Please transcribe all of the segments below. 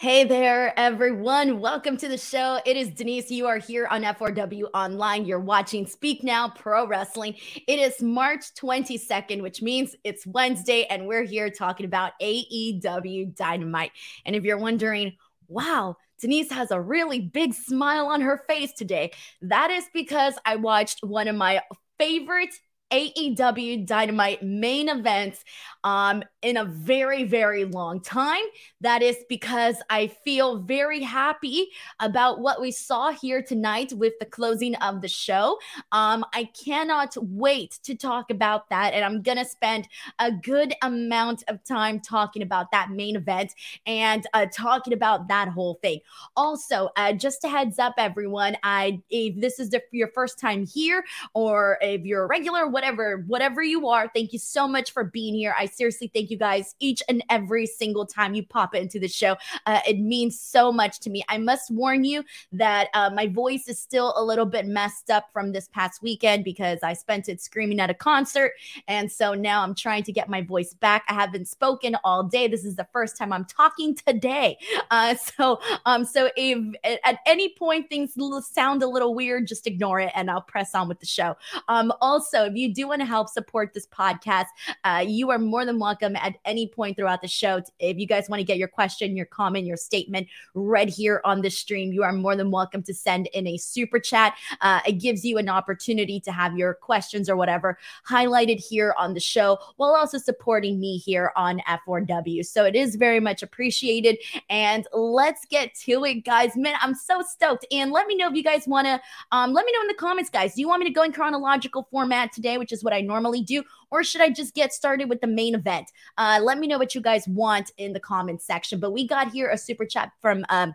Hey there, everyone. Welcome to the show. It is Denise. You are here on F4W Online. You're watching Speak Now Pro Wrestling. It is March 22nd, which means it's Wednesday, and we're here talking about AEW Dynamite. And if you're wondering, wow, Denise has a really big smile on her face today. That is because I watched one of my favorite AEW Dynamite main events um, in a very, very long time. That is because I feel very happy about what we saw here tonight with the closing of the show. Um, I cannot wait to talk about that. And I'm going to spend a good amount of time talking about that main event and uh, talking about that whole thing. Also, uh, just a heads up, everyone, I if this is the, your first time here or if you're a regular, whatever, whatever you are, thank you so much for being here. I seriously thank you guys each and every single time you pop into the show. Uh, it means so much to me. I must warn you that uh, my voice is still a little bit messed up from this past weekend because I spent it screaming at a concert. And so now I'm trying to get my voice back. I haven't spoken all day. This is the first time I'm talking today. Uh, so, um, so if at any point things sound a little weird, just ignore it and I'll press on with the show. Um, also, if you do want to help support this podcast, uh, you are more than welcome at any point throughout the show. If you guys want to get your question, your comment, your statement read here on the stream, you are more than welcome to send in a super chat. Uh, it gives you an opportunity to have your questions or whatever highlighted here on the show while also supporting me here on F4W. So it is very much appreciated. And let's get to it, guys. Man, I'm so stoked. And let me know if you guys want to, um, let me know in the comments, guys. Do you want me to go in chronological format today, which is what I normally do? Or should I just get started with the main event? Uh, let me know what you guys want in the comments section. But we got here a super chat from um,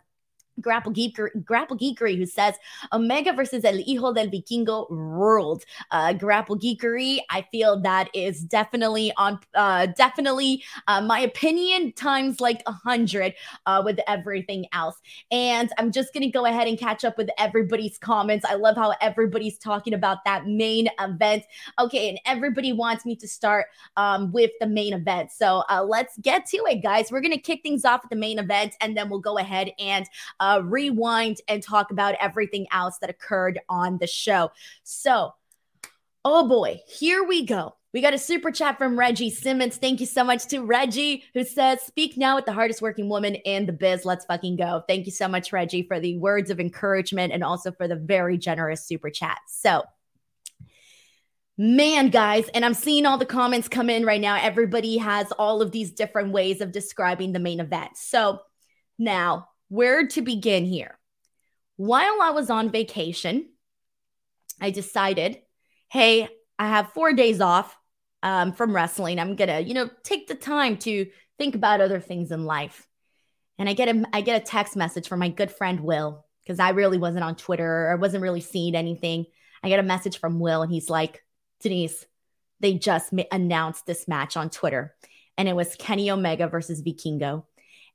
Grapple Geekery, Grapple Geekery, who says Omega versus El Hijo del Vikingo ruled. Uh, Grapple Geekery, I feel that is definitely on, uh, definitely uh, my opinion times like a hundred uh, with everything else. And I'm just gonna go ahead and catch up with everybody's comments. I love how everybody's talking about that main event. Okay, and everybody wants me to start um, with the main event. So uh, let's get to it, guys. We're gonna kick things off at the main event, and then we'll go ahead and uh, Uh, rewind and talk about everything else that occurred on the show. So, oh boy, here we go. We got a super chat from Reggie Simmons. Thank you so much to Reggie, who says, Speak now with the hardest working woman in the biz. Let's fucking go. Thank you so much, Reggie, for the words of encouragement and also for the very generous super chat. So, Man, guys, and I'm seeing all the comments come in right now. Everybody has all of these different ways of describing the main event. So now where to begin here. While I was on vacation, I decided, hey, I have four days off um, from wrestling. I'm gonna, you know, take the time to think about other things in life. And I get a, I get a text message from my good friend Will because I really wasn't on Twitter or wasn't really seeing anything. I get a message from Will, and he's like, Denise, they just ma- announced this match on Twitter, and it was Kenny Omega versus Vikingo.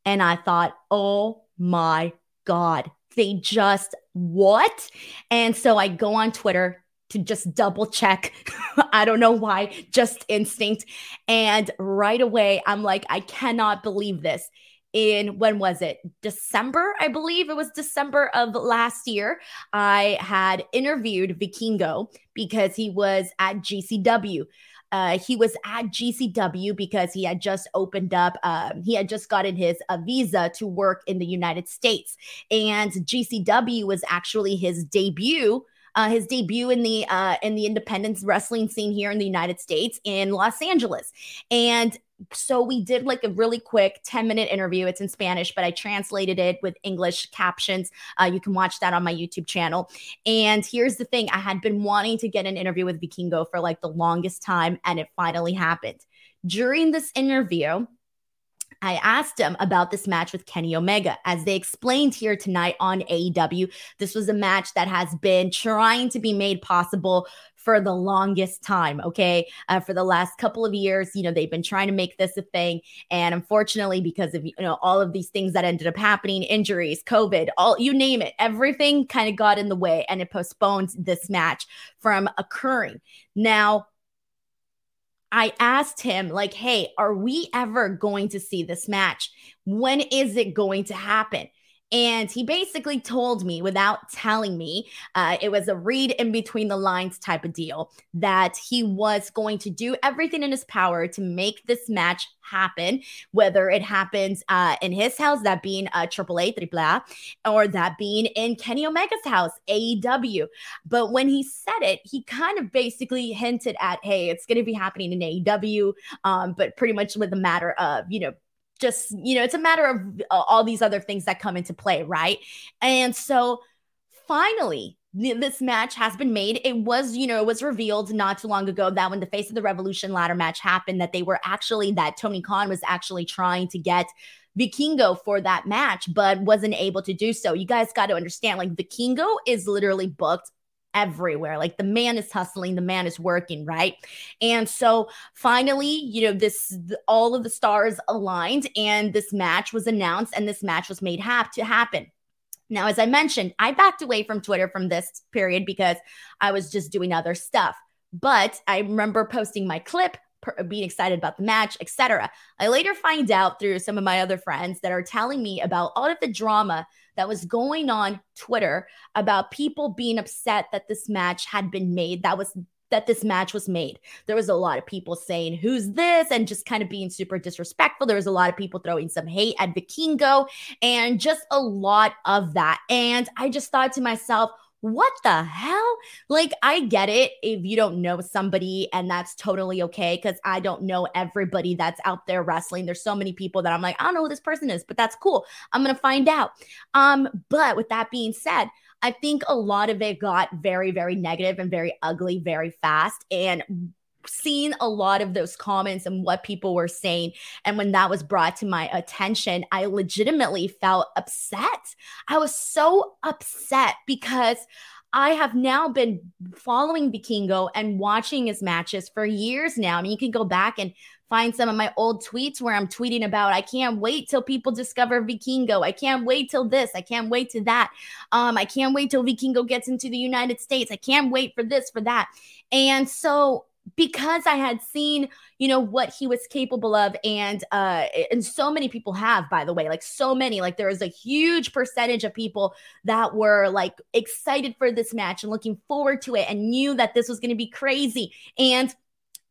And I thought, oh my God, they just what? And so I go on Twitter to just double check. I don't know why, just instinct. And right away, I'm like, I cannot believe this. In when was it? December, I believe it was December of last year. I had interviewed Vikingo because he was at GCW. Uh, he was at GCW because he had just opened up, um, he had just gotten his uh, visa to work in the United States. And GCW was actually his debut. Uh, his debut in the uh, in the independence wrestling scene here in the United States in Los Angeles, and so we did like a really quick 10 minute interview. It's in spanish but i translated it with english captions. Uh, you can watch that on my youtube channel. And here's the thing. I had been wanting to get an interview with vikingo for like the longest time and it finally happened. During this interview I asked him about this match with Kenny Omega. As they explained here tonight on AEW, this was a match that has been trying to be made possible for the longest time. Okay. Uh, for the last couple of years, you know, they've been trying to make this a thing. And unfortunately, because of, you know, all of these things that ended up happening, injuries, COVID, all you name it, everything kind of got in the way and it postponed this match from occurring. Now, I asked him, like, hey, are we ever going to see this match? When is it going to happen? And he basically told me without telling me, uh, it was a read in between the lines type of deal, that he was going to do everything in his power to make this match happen, whether it happens uh, in his house, that being uh, AAA, Triple A, or that being in Kenny Omega's house, AEW. But when he said it, he kind of basically hinted at, hey, it's going to be happening in AEW, um, but pretty much with a matter of, you know, just, you know, it's a matter of uh, all these other things that come into play, right? And so finally, this match has been made. It was, you know, it was revealed not too long ago that when the Face of the Revolution ladder match happened, that they were actually, that Tony Khan was actually trying to get Vikingo for that match, but wasn't able to do so. You guys got to understand, like, Vikingo is literally booked everywhere. Like the man is hustling, the man is working, right? And so finally, you know, this all of the stars aligned and this match was announced and this match was made have to happen. Now, as I mentioned, I backed away from Twitter from this period because I was just doing other stuff. But I remember posting my clip being excited about the match, etc. I later find out through some of my other friends that are telling me about all of the drama that was going on Twitter about people being upset that this match had been made. That was that this match was made. There was a lot of people saying, Who's this? and just kind of being super disrespectful. There was a lot of people throwing some hate at Vikingo and just a lot of that. And I just thought to myself, what the hell? Like, I get it if you don't know somebody, and that's totally okay because I don't know everybody that's out there wrestling. There's so many people that I'm like, I don't know who this person is, but that's cool. I'm gonna find out. Um, but with that being said, I think a lot of it got very, very negative and very ugly very fast. And seeing a lot of those comments and what people were saying. And when that was brought to my attention, I legitimately felt upset. I was so upset because I have now been following Vikingo and watching his matches for years now. I mean, you can go back and find some of my old tweets where I'm tweeting about I can't wait till people discover Vikingo. I can't wait till this. I can't wait to that. Um, I can't wait till Vikingo gets into the United States. I can't wait for this, for that. And so because I had seen, you know, what he was capable of. And uh, and so many people have, by the way, like so many, like there is a huge percentage of people that were like excited for this match and looking forward to it and knew that this was going to be crazy. And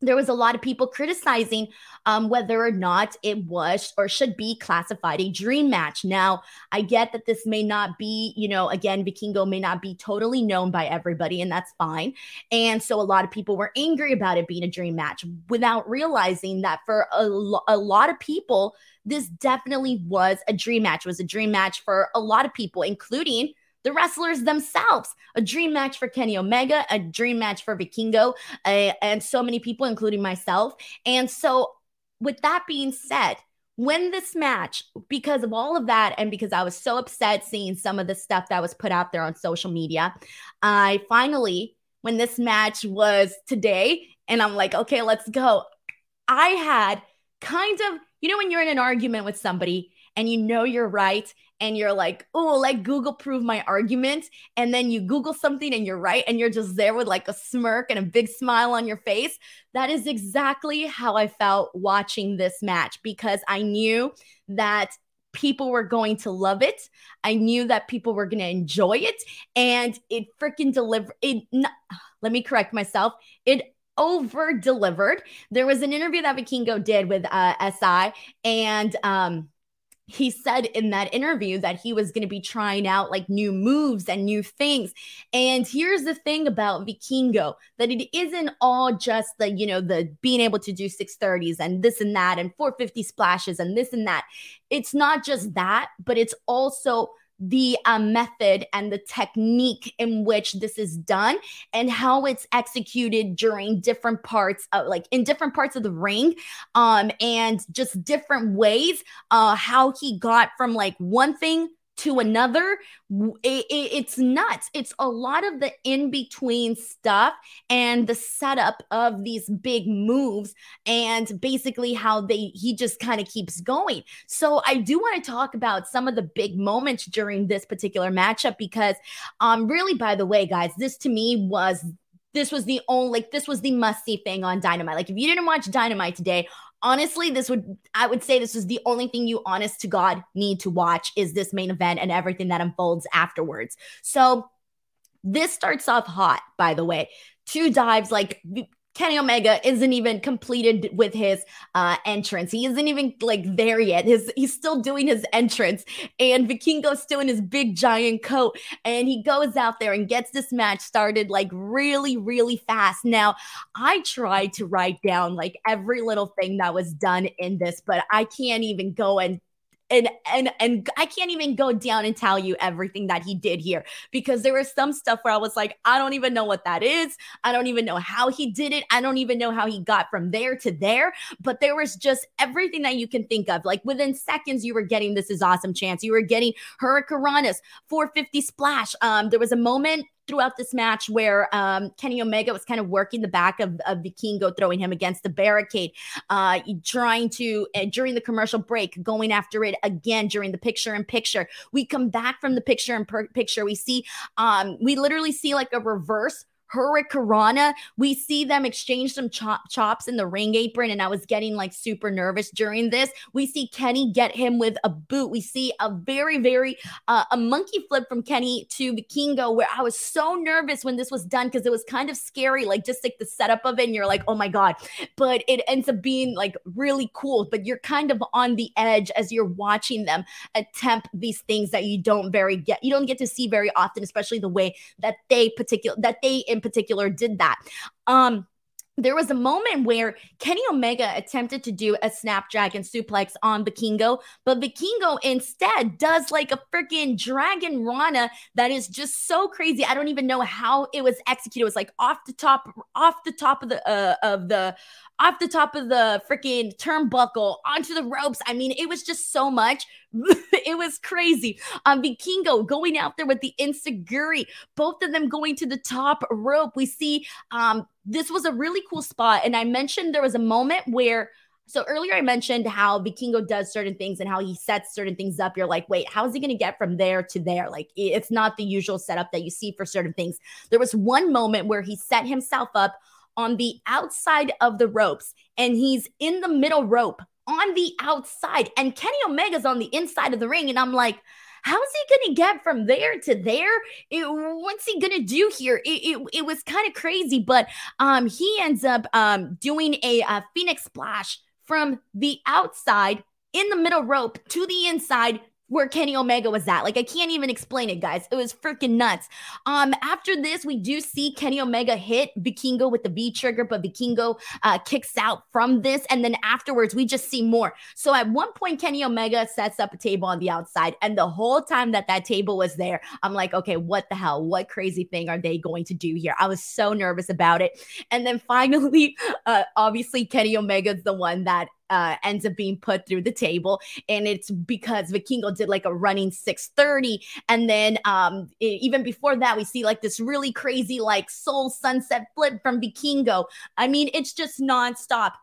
there was a lot of people criticizing um, whether or not it was or should be classified a dream match. Now, I get that this may not be, you know, again, Vikingo may not be totally known by everybody, and that's fine. And so a lot of people were angry about it being a dream match without realizing that for a, lo- a lot of people, this definitely was a dream match, it was a dream match for a lot of people, including the wrestlers themselves. A dream match for Kenny Omega, a dream match for Vikingo, uh, and so many people, including myself. And so, with that being said, when this match, because of all of that, and because I was so upset seeing some of the stuff that was put out there on social media, I finally, when this match was today, and I'm like, okay, let's go. I had kind of, you know, when you're in an argument with somebody and you know you're right and you're like, oh, like Google prove my argument. And then you Google something and you're right. And you're just there with like a smirk and a big smile on your face. That is exactly how I felt watching this match because I knew that people were going to love it. I knew that people were going to enjoy it. And it freaking delivered. It, let me correct myself. It over delivered. There was an interview that Vikingo did with uh, SI, and um, he said in that interview that he was going to be trying out like new moves and new things. And here's the thing about Vikingo that it isn't all just the, you know, the being able to do 630s and this and that and 450 splashes and this and that. It's not just that, but it's also the uh, method and the technique in which this is done and how it's executed during different parts of like in different parts of the ring um and just different ways uh how he got from like one thing to another it, it, it's nuts it's a lot of the in between stuff and the setup of these big moves and basically how they he just kind of keeps going so i do want to talk about some of the big moments during this particular matchup because um really by the way guys this to me was this was the only like this was the must see thing on Dynamite. Like if you didn't watch Dynamite today, honestly, this would I would say this is the only thing you honest to God need to watch is this main event and everything that unfolds afterwards. So this starts off hot, by the way. Two dives, like Kenny Omega isn't even completed with his uh, entrance. He isn't even like there yet. His he's still doing his entrance, and Vikingo's still in his big giant coat, and he goes out there and gets this match started like really, really fast. Now, I tried to write down like every little thing that was done in this, but I can't even go and and and and I can't even go down and tell you everything that he did here because there was some stuff where I was like, I don't even know what that is. I don't even know how he did it. I don't even know how he got from there to there. But there was just everything that you can think of. Like within seconds, you were getting this is awesome chance. You were getting Hurricanrana's 450 splash. Um, there was a moment throughout this match where um, Kenny Omega was kind of working the back of, of Vikingo, throwing him against the barricade, uh, trying to, uh, during the commercial break, going after it again during the picture in picture. We come back from the picture in per- picture. We see, um, we literally see like a reverse Hurricanrana. We see them exchange some chop- chops in the ring apron, and I was getting like super nervous during this. We see Kenny get him with a boot. We see a very, very uh, a monkey flip from Kenny to Vikingo, where I was so nervous when this was done because it was kind of scary, like just like the setup of it, and you're like, oh my god. But it ends up being like really cool. But you're kind of on the edge as you're watching them attempt these things that you don't very get, you don't get to see very often, especially the way that they particular that they in particular did that. Um, there was a moment where Kenny Omega attempted to do a Snapdragon suplex on Vikingo, but Vikingo instead does like a freaking Dragon Rana that is just so crazy. I don't even know how it was executed. It was like off the top, off the top of the uh, of the off the top of the freaking turnbuckle onto the ropes. I mean, it was just so much. it was crazy. Um, Vikingo going out there with the enzuigiri, both of them going to the top rope. We see um, this was a really cool spot. And I mentioned there was a moment where so earlier I mentioned how Vikingo does certain things and how he sets certain things up. You're like, wait, how is he going to get from there to there? Like it's not the usual setup that you see for certain things. There was one moment where he set himself up on the outside of the ropes and he's in the middle rope on the outside and Kenny Omega's on the inside of the ring and I'm like how's he going to get from there to there? It, what's he going to do here? It, it, it was kind of crazy, but um, he ends up um, doing a, a Phoenix splash from the outside in the middle rope to the inside where Kenny Omega was at. Like I can't even explain it, guys. It was freaking nuts. Um, after this, we do see Kenny Omega hit Vikingo with the V trigger, but Vikingo uh, kicks out from this, and then afterwards, we just see more. So at one point, Kenny Omega sets up a table on the outside, and the whole time that that table was there, I'm like, okay, what the hell? What crazy thing are they going to do here? I was so nervous about it, and then finally, uh, obviously, Kenny Omega's the one that uh, ends up being put through the table. And it's because Vikingo did like a running 630. And then um, it, even before that, we see like this really crazy, like soul sunset flip from Vikingo. I mean, it's just nonstop.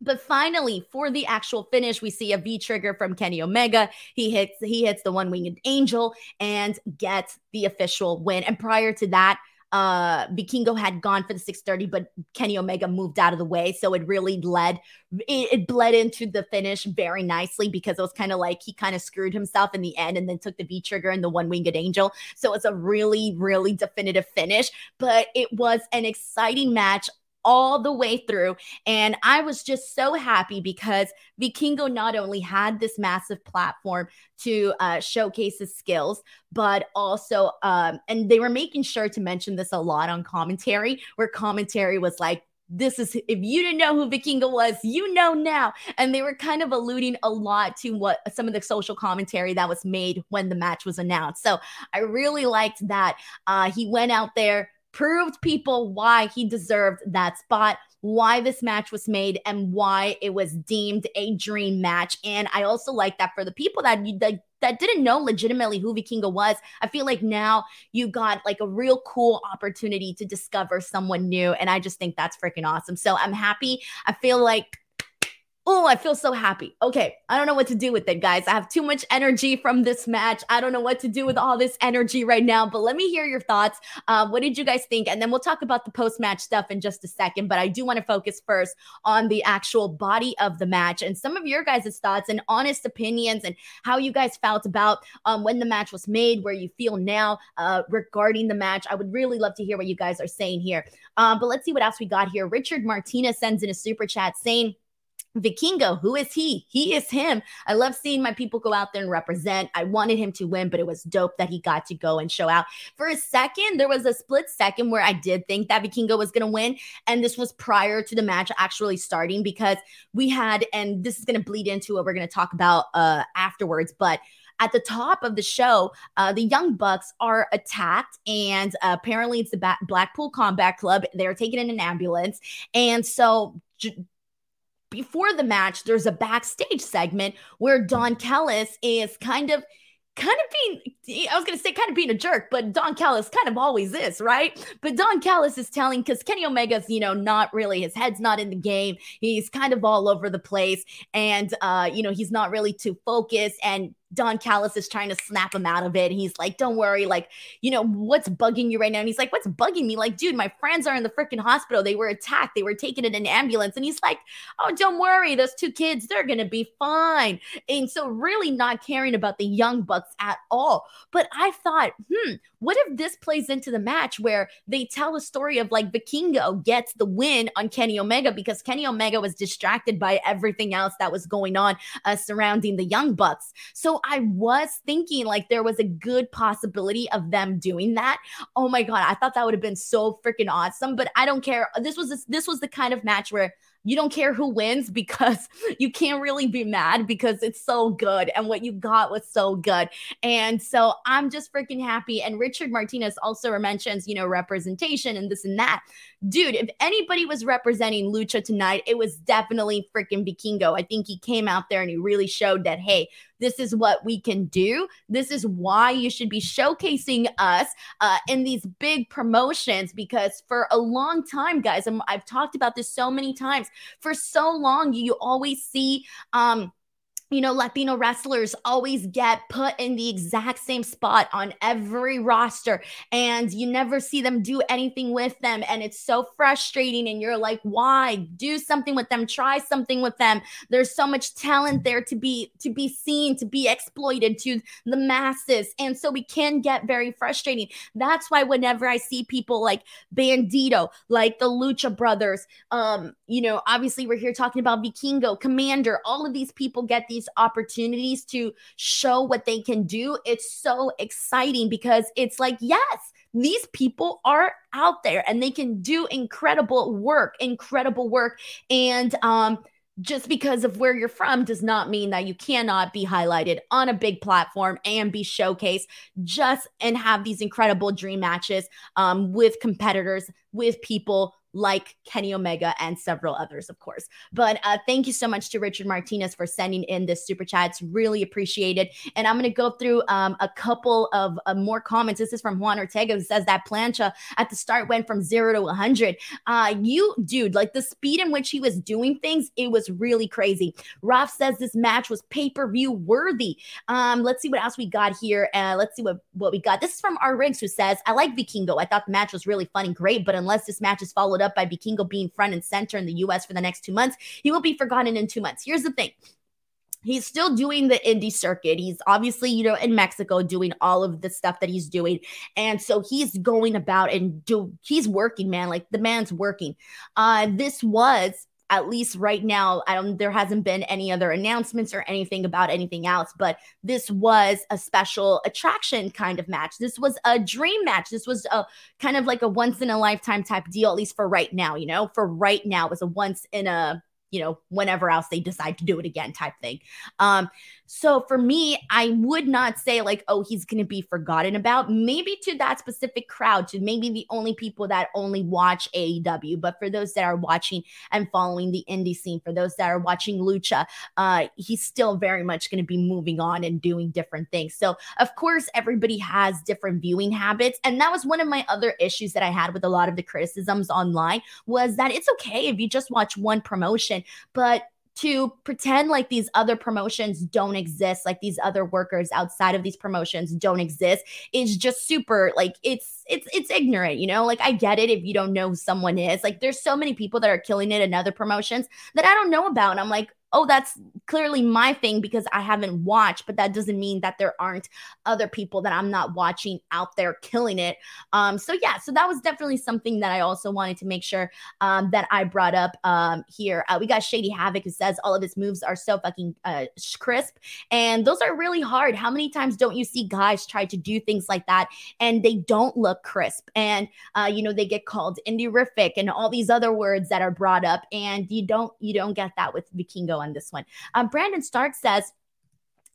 But finally, for the actual finish, we see a V trigger from Kenny Omega. He hits he hits the one winged angel and gets the official win. And prior to that, uh Vikingo had gone for the 630, but Kenny Omega moved out of the way. So it really led, it, it bled into the finish very nicely because it was kind of like he kind of screwed himself in the end and then took the V trigger and the one winged angel. So it's a really, really definitive finish, but it was an exciting match all the way through. And I was just so happy because Vikingo not only had this massive platform to uh, showcase his skills, but also, um, and they were making sure to mention this a lot on commentary, where commentary was like, this is if you didn't know who Vikingo was, you know now. And they were kind of alluding a lot to what some of the social commentary that was made when the match was announced. So I really liked that. Uh, he went out there, proved people why he deserved that spot, why this match was made, and why it was deemed a dream match. And I also like that for the people that you, that, that didn't know legitimately who Vikingo was. I feel like now you got like a real cool opportunity to discover someone new, and I just think that's freaking awesome. So I'm happy. I feel like Oh, I feel so happy. Okay, I don't know what to do with it, guys. I have too much energy from this match. I don't know what to do with all this energy right now, but let me hear your thoughts. Uh, what did you guys think? And then we'll talk about the post match stuff in just a second. But I do want to focus first on the actual body of the match and some of your guys' thoughts and honest opinions and how you guys felt about um, when the match was made, where you feel now uh, regarding the match. I would really love to hear what you guys are saying here. Um, but let's see what else we got here. Richard Martinez sends in a super chat saying, Vikingo, who is he? He is him. I love seeing my people go out there and represent. I wanted him to win, but it was dope that he got to go and show out. For a second, there was a split second where I did think that Vikingo was going to win. And this was prior to the match actually starting because we had, and this is going to bleed into what we're going to talk about uh, afterwards, but at the top of the show, uh, the Young Bucks are attacked, and uh, apparently it's the ba- Blackpool Combat Club. They're taken in an ambulance, and so. Before the match, there's a backstage segment where Don Callis is kind of kind of being I was gonna say kind of being a jerk, but Don Callis kind of always is, right? But Don Callis is telling because Kenny Omega's, you know, not really his head's not in the game. He's kind of all over the place, and uh, you know, he's not really too focused. And Don Callis is trying to snap him out of it. He's like, don't worry, like, you know, what's bugging you right now? And he's like, what's bugging me? Like, dude, my friends are in the freaking hospital. They were attacked. They were taken in an ambulance. And he's like, oh, don't worry. Those two kids, they're going to be fine. And so, really not caring about the Young Bucks at all. But I thought, hmm, what if this plays into the match where they tell a story of like Vikingo gets the win on Kenny Omega because Kenny Omega was distracted by everything else that was going on uh, surrounding the Young Bucks. So I was thinking like there was a good possibility of them doing that. Oh my god, I thought that would have been so freaking awesome, but I don't care. This was this this was the kind of match where you don't care who wins because you can't really be mad because it's so good and what you got was so good. And so I'm just freaking happy. And Richard Martinez also mentions, you know, representation and this and that. Dude, if anybody was representing Lucha tonight, it was definitely freaking Vikingo. I think he came out there and he really showed that, hey, this is what we can do. This is why you should be showcasing us uh, in these big promotions because for a long time, guys, i I've talked about this so many times. For so long, you always see um, you know, Latino wrestlers always get put in the exact same spot on every roster, and you never see them do anything with them. And it's so frustrating. And you're like, why? Do something with them, try something with them. There's so much talent there to be to be seen, to be exploited to the masses. And so we can get very frustrating. That's why whenever I see people like Bandito, like the Lucha Brothers, um, you know, obviously we're here talking about Vikingo, Komander, all of these people get these opportunities to show what they can do, it's so exciting because it's like, yes, these people are out there and they can do incredible work, incredible work. And um, just because of where you're from does not mean that you cannot be highlighted on a big platform and be showcased just and have these incredible dream matches um, with competitors, with people like Kenny Omega and several others, of course. But uh, thank you so much to Richard Martinez for sending in this super chat. It's really appreciated. And I'm going to go through um, a couple of uh, more comments. This is from Juan Ortega, who says that plancha at the start went from zero to 100. Uh, you, dude, like the speed in which he was doing things, it was really crazy. Ralph says this match was pay per view worthy. Um, let's see what else we got here. Uh, let's see what, what we got. This is from R. Riggs, who says, I like Vikingo. I thought the match was really fun and great, but unless this match is followed up by Vikingo being front and center in the US for the next two months, he will be forgotten in two months. Here's the thing he's still doing the indie circuit. He's obviously, you know, in Mexico doing all of the stuff that he's doing. And so he's going about and do he's working, man. Like the man's working. Uh this was at least right now, I don't there hasn't been any other announcements or anything about anything else, but this was a special attraction kind of match. This was a dream match. This was a kind of like a once in a lifetime type deal, at least for right now, you know, for right now, it was a once in a you know, whenever else they decide to do it again type thing. Um, so for me, I would not say like, oh, he's going to be forgotten about. Maybe to that specific crowd, to maybe the only people that only watch AEW. But for those that are watching and following the indie scene, for those that are watching Lucha, uh, he's still very much going to be moving on and doing different things. So of course, everybody has different viewing habits, and that was one of my other issues that I had with a lot of the criticisms online was that it's okay if you just watch one promotion, but to pretend like these other promotions don't exist, like these other workers outside of these promotions don't exist, is just super like it's it's it's ignorant, you know? Like I get it if you don't know who someone is. Like there's so many people that are killing it in other promotions that I don't know about. And I'm like, oh, that's clearly my thing because I haven't watched, but that doesn't mean that there aren't other people that I'm not watching out there killing it. Um, so yeah, so that was definitely something that I also wanted to make sure um, that I brought up um, here. Uh, we got Shady Havoc who says all of his moves are so fucking uh, crisp, and those are really hard. How many times don't you see guys try to do things like that and they don't look crisp, and uh, you know they get called indie and all these other words that are brought up, and you don't you don't get that with Vikingo on this one. Um, Brandon Stark says,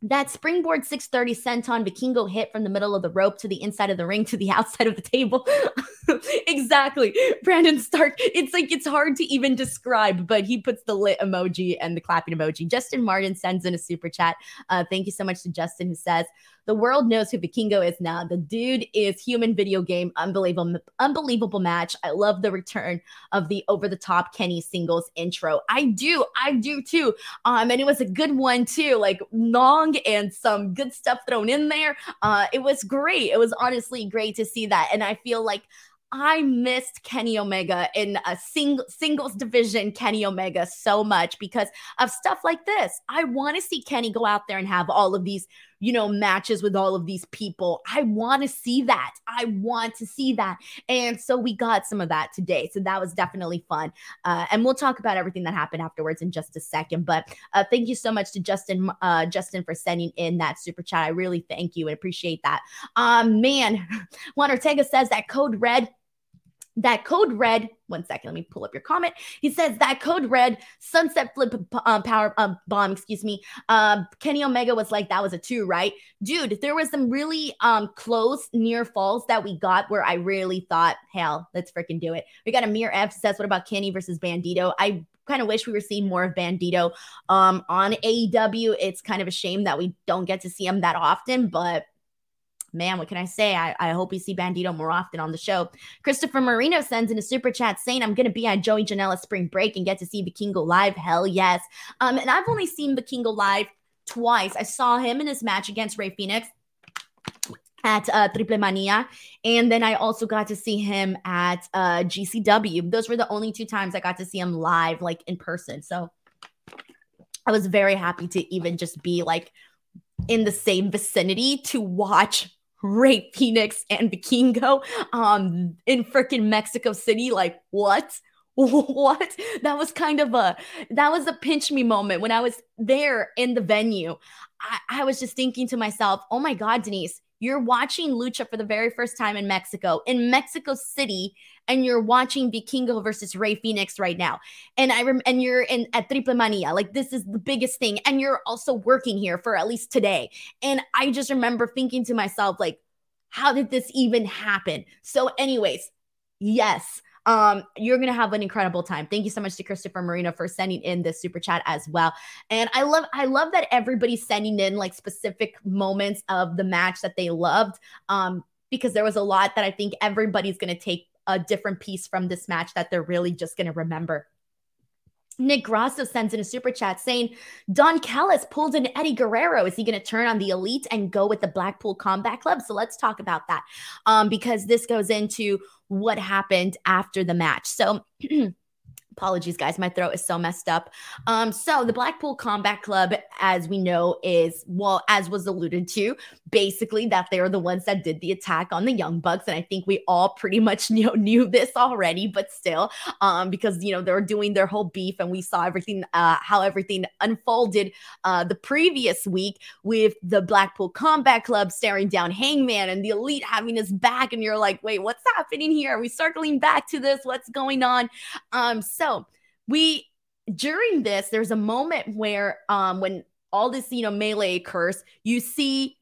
that springboard 630 senton Vikingo hit from the middle of the rope to the inside of the ring to the outside of the table. exactly. Brandon Stark. It's like it's hard to even describe, but he puts the lit emoji and the clapping emoji. Justin Martin sends in a super chat. Uh, thank you so much to Justin who says, the world knows who Vikingo is now. The dude is human video game. Unbelievable, unbelievable match. I love the return of the over the top Kenny singles intro. I do, I do too. Um, and it was a good one too, like long and some good stuff thrown in there. Uh, it was great. It was honestly great to see that, and I feel like I missed Kenny Omega in a single singles division Kenny Omega so much because of stuff like this. I want to see Kenny go out there and have all of these, you know, matches with all of these people. I want to see that. I want to see that. And so we got some of that today. So that was definitely fun. Uh, and we'll talk about everything that happened afterwards in just a second. But uh, thank you so much to Justin, uh, Justin for sending in that super chat. I really thank you and appreciate that. Um, man, Juan Ortega says that code red that code red one second let me pull up your comment. He says that code red sunset flip um, power um, bomb excuse me. Um, kenny omega was like that was a two right? Dude there was some really um close near falls that we got where i really thought hell let's freaking do it. We got Amir f says what about kenny versus bandito? I kind of wish we were seeing more of bandito um on aew it's kind of a shame that we don't get to see him that often but man, what can I say? I, I hope we see Bandito more often on the show. Christopher Marino sends in a super chat saying, I'm going to be at Joey Janela spring break and get to see Vikingo live. Hell yes. Um, and I've only seen Vikingo live twice. I saw him in his match against Rey Phoenix at uh, Triple Mania. And then I also got to see him at uh, GCW. Those were the only two times I got to see him live, like in person. So I was very happy to even just be like in the same vicinity to watch Rey Phoenix and Vikingo um in freaking Mexico City. Like, what? what? That was kind of a that was a pinch me moment when I was there in the venue. I, I was just thinking to myself, oh my God, Denise, you're watching Lucha for the very first time in Mexico, in Mexico City, and you're watching Vikingo versus Rey Phoenix right now. And I rem- and you're in at Triple Mania. Like this is the biggest thing. And you're also working here for at least today. And I just remember thinking to myself, like, how did this even happen? So, anyways, yes. Um, you're gonna have an incredible time. Thank you so much to Christopher Marino for sending in this super chat as well. And I love, I love that everybody's sending in like specific moments of the match that they loved. Um, because there was a lot that I think everybody's gonna take a different piece from this match that they're really just gonna remember. Nick Grasso sends in a super chat saying, Don Callis pulled in Eddie Guerrero. Is he going to turn on the elite and go with the Blackpool Combat Club? So let's talk about that um, because this goes into what happened after the match. So, apologies guys my throat is so messed up. Um so the blackpool combat club as we know is well as was alluded to basically that they're the ones that did the attack on the young bucks and i think we all pretty much knew, knew this already but still um because you know they're doing their whole beef and we saw everything uh how everything unfolded uh the previous week with the blackpool combat club staring down hangman and the elite having his back and you're like wait what's happening here? Are we circling back to this? What's going on? Um so we during this there's a moment where um when all this you know melee occurs you see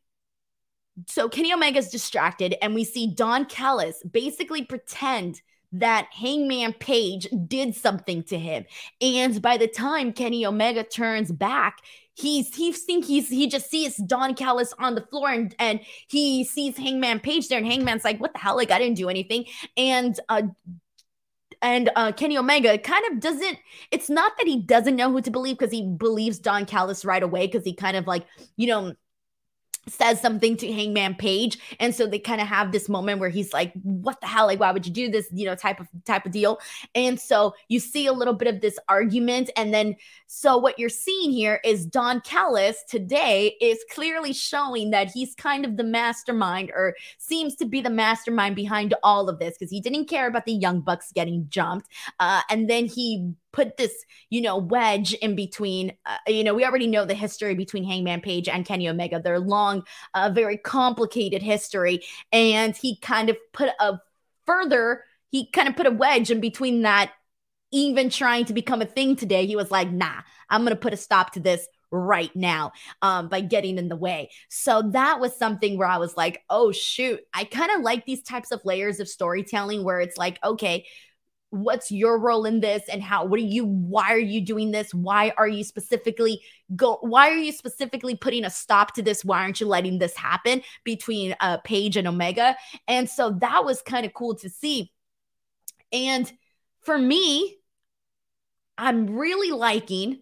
so Kenny Omega's distracted, and we see Don Callis basically pretend that Hangman Page did something to him. And by the time Kenny Omega turns back, he's he think he's he just sees Don Callis on the floor and and he sees Hangman Page there, and Hangman's like, "What the hell? Like I didn't do anything." And uh, and uh, Kenny Omega kind of doesn't. It's not that he doesn't know who to believe because he believes Don Callis right away because he kind of like you know says something to Hangman Page, and so they kind of have this moment where he's like, "What the hell? Like, why would you do this?" You know, type of type of deal. And so you see a little bit of this argument, and then so what you're seeing here is Don Callis today is clearly showing that he's kind of the mastermind, or seems to be the mastermind behind all of this, because he didn't care about the Young Bucks getting jumped, uh, and then he put this, you know, wedge in between. Uh, you know, we already know the history between Hangman Page and Kenny Omega. Their long, uh, very complicated history, and he kind of put a further. He kind of put a wedge in between that. Even trying to become a thing today, he was like, "Nah, I'm gonna put a stop to this." right now um, by getting in the way. So that was something where I was like, oh, shoot, I kind of like these types of layers of storytelling where it's like, okay, what's your role in this and how what are you why are you doing this? Why are you specifically go why are you specifically putting a stop to this? Why aren't you letting this happen between uh Page and Omega? And so that was kind of cool to see. And for me I'm really liking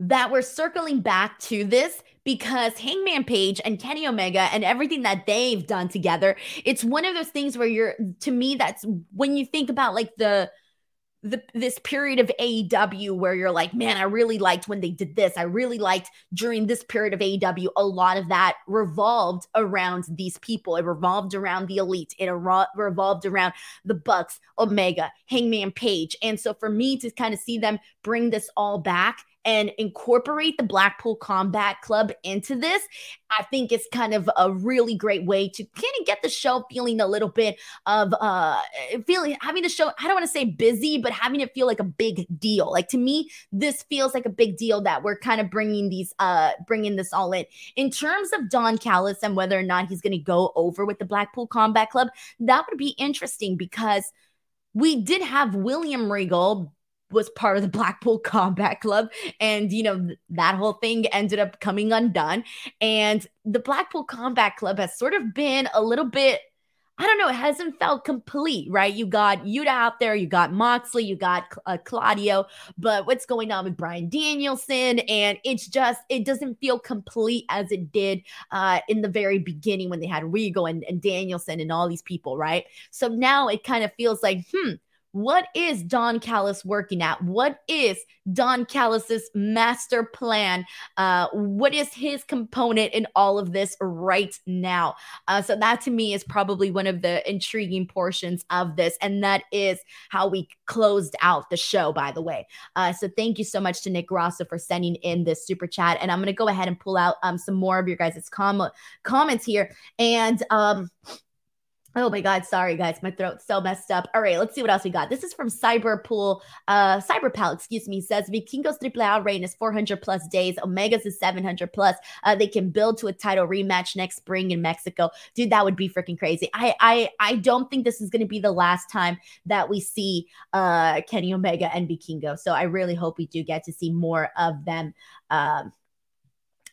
that we're circling back to this because Hangman Page and Kenny Omega and everything that they've done together, it's one of those things where you're to me that's when you think about like the the this period of AEW where you're like, man, I really liked when they did this. I really liked during this period of AEW, a lot of that revolved around these people. It revolved around the elite. It revolved around the Bucks, Omega, Hangman Page. And so for me to kind of see them bring this all back and incorporate the Blackpool Combat Club into this, I think it's kind of a really great way to kind of get the show feeling a little bit of uh feeling having the show, I don't want to say busy, but having it feel like a big deal. Like to me, this feels like a big deal that we're kind of bringing these uh bringing this all in. In terms of Don Callis and whether or not he's going to go over with the Blackpool Combat Club, that would be interesting because we did have William Regal was part of the Blackpool Combat Club. And, you know, that whole thing ended up coming undone. And the Blackpool Combat Club has sort of been a little bit. I don't know. It hasn't felt complete, right? You got Yuta out there, you got Moxley, you got uh, Claudio, but what's going on with Bryan Danielson? And it's just, it doesn't feel complete as it did uh, in the very beginning when they had Regal and, and Danielson and all these people, right? So now it kind of feels like, hmm, what is Don Callis working at? What is Don Callis's master plan? Uh, what is his component in all of this right now? Uh, so that to me is probably one of the intriguing portions of this, and that is how we closed out the show. By the way, uh, so thank you so much to Nick Rosso for sending in this super chat, and I'm to go ahead and pull out um, some more of your guys' com- comments here, and um, Oh my God, sorry guys, my throat's so messed up. All right, let's see what else we got. This is from Cyberpool, uh, Cyberpal, excuse me, says Vikingos AAA reign is 400 plus days, Omega's is 700 plus. Uh, they can build to a title rematch next spring in Mexico. Dude, that would be freaking crazy. I, I, I don't think this is going to be the last time that we see uh, Kenny Omega and Vikingo. So I really hope we do get to see more of them, um,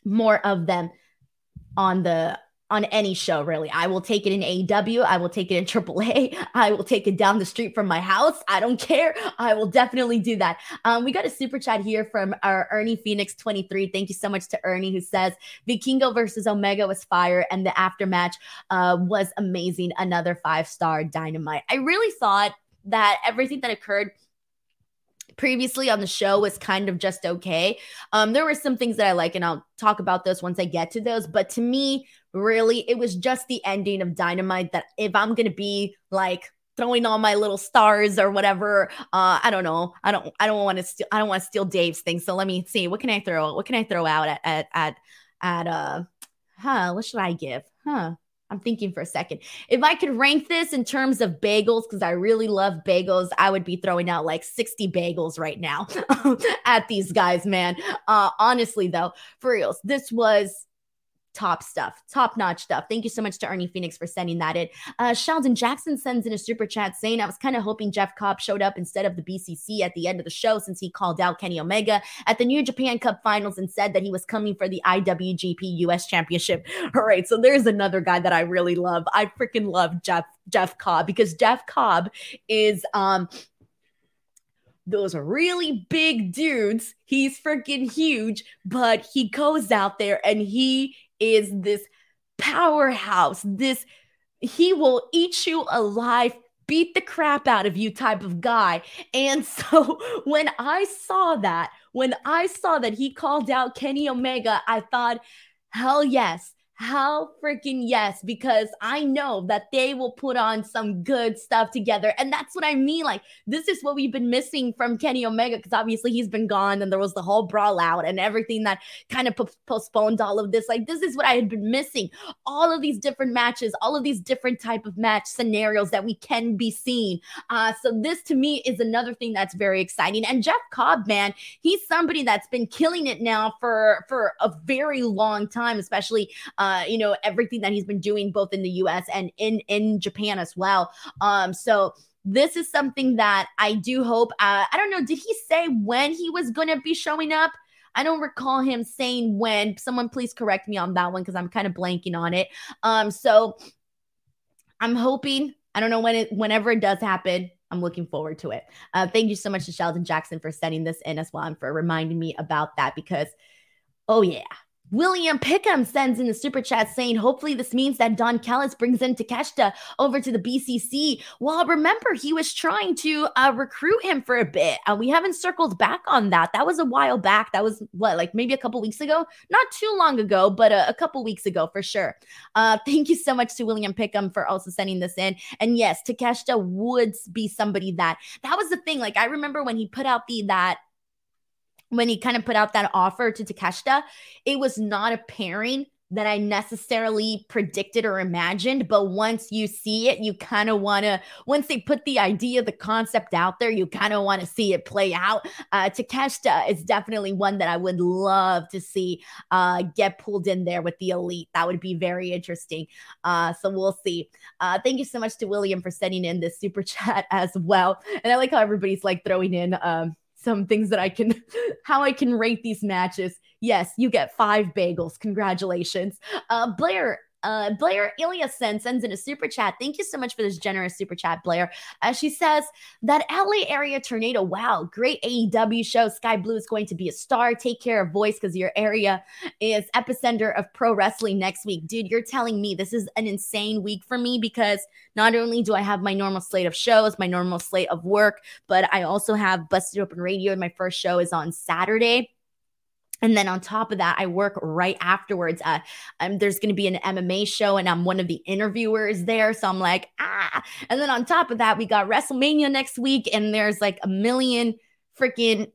more of them on the on any show, really. I will take it in AEW. I will take it in AAA. I will take it down the street from my house. I don't care. I will definitely do that. Um, we got a super chat here from our Ernie Phoenix 23. Thank you so much to Ernie, who says Vikingo versus Omega was fire and the aftermatch uh, was amazing. Another five star dynamite. I really thought that everything that occurred previously on the show was kind of just okay. Um, there were some things that I like, and I'll talk about those once I get to those. But to me, really, it was just the ending of Dynamite that if I'm going to be like, throwing all my little stars or whatever. Uh, I don't know. I don't. I don't want to steal. I don't want to steal Dave's thing. So let me see. What can I throw? What can I throw out at at at at uh? Huh? What should I give? Huh? I'm thinking for a second. If I could rank this in terms of bagels, because I really love bagels, I would be throwing out like 60 bagels right now at these guys, man. Uh, honestly, though, for reals, this was top stuff, top notch stuff. Thank you so much to Ernie Phoenix for sending that in. Uh, Sheldon Jackson sends in a super chat saying, I was kind of hoping Jeff Cobb showed up instead of the BCC at the end of the show since he called out Kenny Omega at the New Japan Cup finals and said that he was coming for the IWGP US Championship. All right, so there's another guy that I really love. I freaking love Jeff Jeff Cobb because Jeff Cobb is um those really big dudes. He's freaking huge, but he goes out there and he is this powerhouse. This he will eat you alive, beat the crap out of you type of guy. And so when I saw that, when I saw that he called out Kenny Omega, I thought, hell yes, Hell freaking yes, because I know that they will put on some good stuff together. And that's what I mean. Like, this is what we've been missing from Kenny Omega, because obviously he's been gone and there was the whole brawl out and everything that kind of p- postponed all of this. Like, this is what I had been missing. All of these different matches, all of these different type of match scenarios that we can be seeing. Uh, so this to me is another thing that's very exciting. And Jeff Cobb, man, he's somebody that's been killing it now for for a very long time, especially uh, uh, you know, everything that he's been doing both in the US and in in Japan as well. Um, so this is something that I do hope. Uh, I don't know. Did he say when he was going to be showing up? I don't recall him saying when. Someone please correct me on that one because I'm kind of blanking on it. Um, so I'm hoping. I don't know when it, whenever it does happen. I'm looking forward to it. Uh, thank you so much to Sheldon Jackson for sending this in as well and for reminding me about that because, oh yeah, William Pickham sends in the super chat saying, hopefully this means that Don Callis brings in Takeshita over to the BCC. Well, remember, he was trying to uh, recruit him for a bit. Uh, we haven't circled back on that. That was a while back. That was what, like maybe a couple weeks ago? Not too long ago, but a, a couple weeks ago for sure. Uh, thank you so much to William Pickham for also sending this in. And yes, Takeshita would be somebody that, that was the thing. Like, I remember when he put out the, that, when he kind of put out that offer to Takeshita, it was not a pairing that I necessarily predicted or imagined. But once you see it, you kind of want to, once they put the idea, the concept out there, you kind of want to see it play out. Uh, Takeshita is definitely one that I would love to see uh, get pulled in there with the elite. That would be very interesting. Uh, so we'll see. Uh, thank you so much to William for sending in this super chat as well. And I like how everybody's like throwing in, um, some things that I can, how I can rate these matches. Yes, you get five bagels. Congratulations. Uh, Blair uh, Blair Iliasen sends in a super chat. Thank you so much for this generous super chat, Blair. Uh, she says that LA area tornado. Wow, great AEW show. Skye Blue is going to be a star. Take care of voice because your area is epicenter of pro wrestling next week, dude. You're telling me this is an insane week for me because not only do I have my normal slate of shows, my normal slate of work, but I also have Busted Open Radio. and My first show is on Saturday. And then on top of that, I work right afterwards. Uh, um, there's going to be an MMA show, and I'm one of the interviewers there. So I'm like, ah. And then on top of that, we got WrestleMania next week, and there's like a million freaking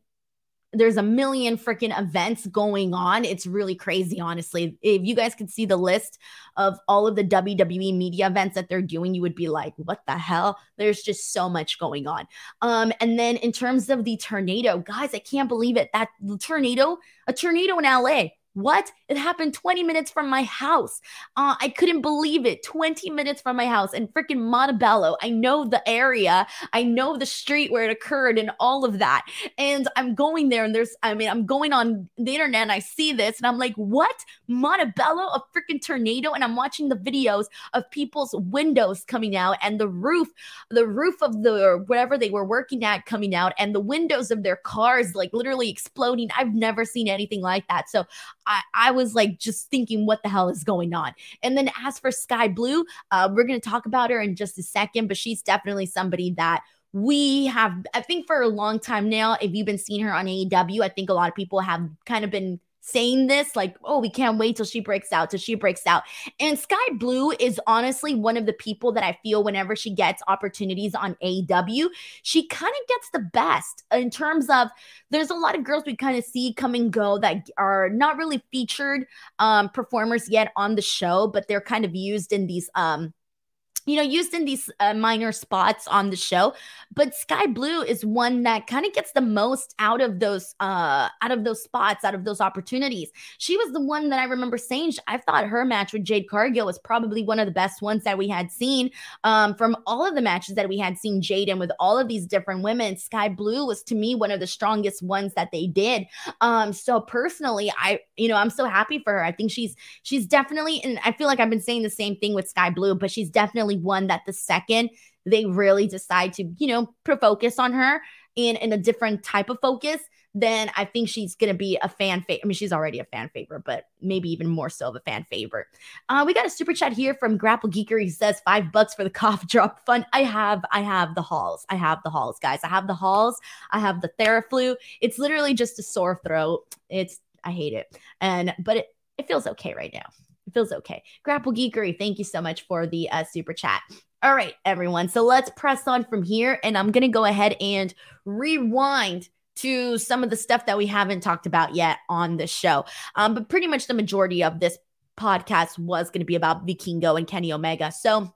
there's a million freaking events going on. It's really crazy, honestly. If you guys could see the list of all of the WWE media events that they're doing, you would be like, what the hell? There's just so much going on. Um, and then in terms of the tornado, guys, I can't believe it. That tornado, a tornado in LA. What? It happened 20 minutes from my house. Uh, I couldn't believe it. 20 minutes from my house in freaking Montebello. I know the area. I know the street where it occurred and all of that. And I'm going there and there's, I mean, I'm going on the internet and I see this and I'm like, what? Montebello? A freaking tornado? And I'm watching the videos of people's windows coming out and the roof, the roof of the whatever they were working at coming out and the windows of their cars like literally exploding. I've never seen anything like that. So I, I was like just thinking, what the hell is going on? And then as for Skye Blue, uh, we're going to talk about her in just a second, but she's definitely somebody that we have, I think for a long time now, if you've been seeing her on AEW, I think a lot of people have kind of been saying this like oh we can't wait till she breaks out till she breaks out. And skye blue is honestly one of the people that i feel whenever she gets opportunities on AEW she kind of gets the best in terms of there's a lot of girls we kind of see come and go that are not really featured um performers yet on the show but they're kind of used in these um you know, used in these uh, minor spots on the show. But Skye Blue is one that kind of gets the most out of those, uh, out of those spots, out of those opportunities. She was the one that I remember saying. I thought her match with Jade Cargill was probably one of the best ones that we had seen um, from all of the matches that we had seen Jade in with all of these different women. Skye Blue was to me one of the strongest ones that they did. Um, so personally, I, you know, I'm so happy for her. I think she's she's definitely, and I feel like I've been saying the same thing with Skye Blue, but she's definitely one that the second they really decide to, you know, focus on her, in in a different type of focus, then I think she's going to be a fan favorite. I mean, she's already a fan favorite, but maybe even more so of a fan favorite. Uh, we got a super chat here from Grapple Geeker. He says five bucks for the cough drop fund. I have, I have the halls. I have the halls, guys. I have the halls. I have the Theraflu. It's literally just a sore throat. It's, I hate it. And, but it, it feels okay right now. It feels okay. Grapple Geekery, thank you so much for the uh, super chat. All right, everyone. So let's press on from here. And I'm going to go ahead and rewind to some of the stuff that we haven't talked about yet on the show. Um, but pretty much the majority of this podcast was going to be about Vikingo and Kenny Omega. So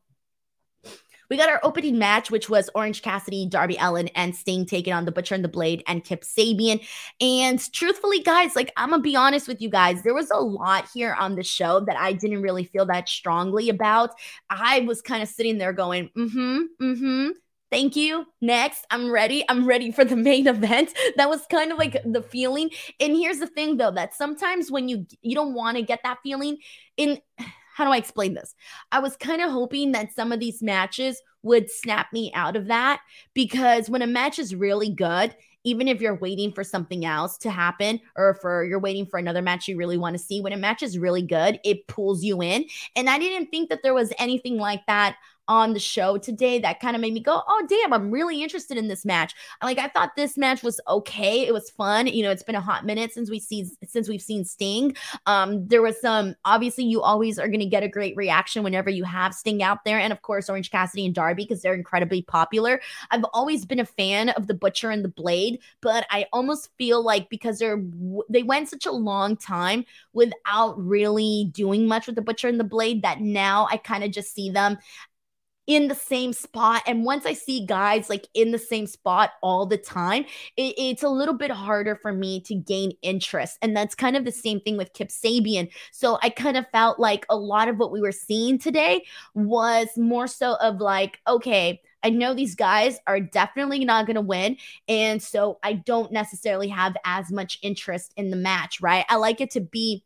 we got our opening match, which was Orange Cassidy, Darby Allin, and Sting taking on the Butcher and the Blade and Kip Sabian. And truthfully, guys, like I'm gonna be honest with you guys, there was a lot here on the show that I didn't really feel that strongly about. I was kind of sitting there going, mm-hmm, mm-hmm. Thank you. Next, I'm ready. I'm ready for the main event. That was kind of like the feeling. And here's the thing though, that sometimes when you you don't want to get that feeling in how do I explain this? I was kind of hoping that some of these matches would snap me out of that because when a match is really good, even if you're waiting for something else to happen or for you're waiting for another match you really want to see, when a match is really good, it pulls you in. And I didn't think that there was anything like that on the show today that kind of made me go, oh, damn, I'm really interested in this match. Like, I thought this match was okay. It was fun. You know, it's been a hot minute since we see since we've seen Sting. Um, there was some obviously you always are gonna get a great reaction whenever you have Sting out there, and of course Orange Cassidy and Darby because they're incredibly popular. I've always been a fan of the Butcher and the Blade, but I almost feel like because they're they went such a long time without really doing much with the Butcher and the Blade that now I kind of just see them in the same spot. And once I see guys like in the same spot all the time, it, it's a little bit harder for me to gain interest. And that's kind of the same thing with Kip Sabian. So I kind of felt like a lot of what we were seeing today was more so of like, okay, I know these guys are definitely not going to win. And so I don't necessarily have as much interest in the match, right? I like it to be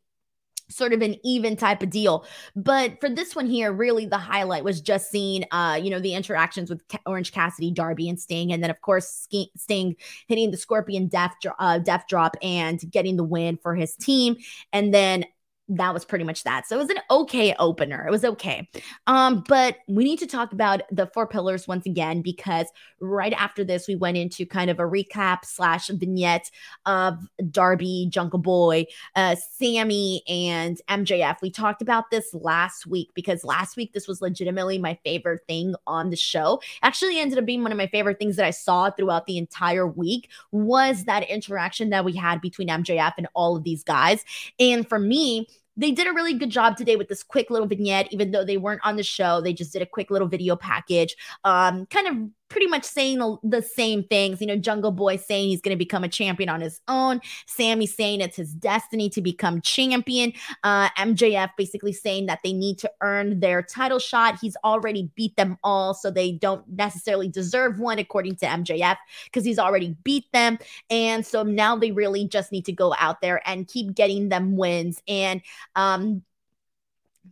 sort of an even type of deal. But for this one here, really the highlight was just seeing, uh, you know, the interactions with Orange Cassidy, Darby, and Sting, and then of course Sting hitting the Scorpion Death, uh, Death Drop and getting the win for his team, and then that was pretty much that. So it was an okay opener. It was okay. Um, but we need to talk about the four pillars once again because right after this, we went into kind of a recap slash vignette of Darby, Jungle Boy, uh, Sammy, and MJF. We talked about this last week because last week this was legitimately my favorite thing on the show. Actually, ended up being one of my favorite things that I saw throughout the entire week was that interaction that we had between MJF and all of these guys. And for me, they did a really good job today with this quick little vignette, even though they weren't on the show. They just did a quick little video package, um, kind of pretty much saying the same things. You know, Jungle Boy saying he's going to become a champion on his own. Sammy saying it's his destiny to become champion. Uh, MJF basically saying that they need to earn their title shot. He's already beat them all, so they don't necessarily deserve one, according to MJF, because he's already beat them. And so now they really just need to go out there and keep getting them wins. And um,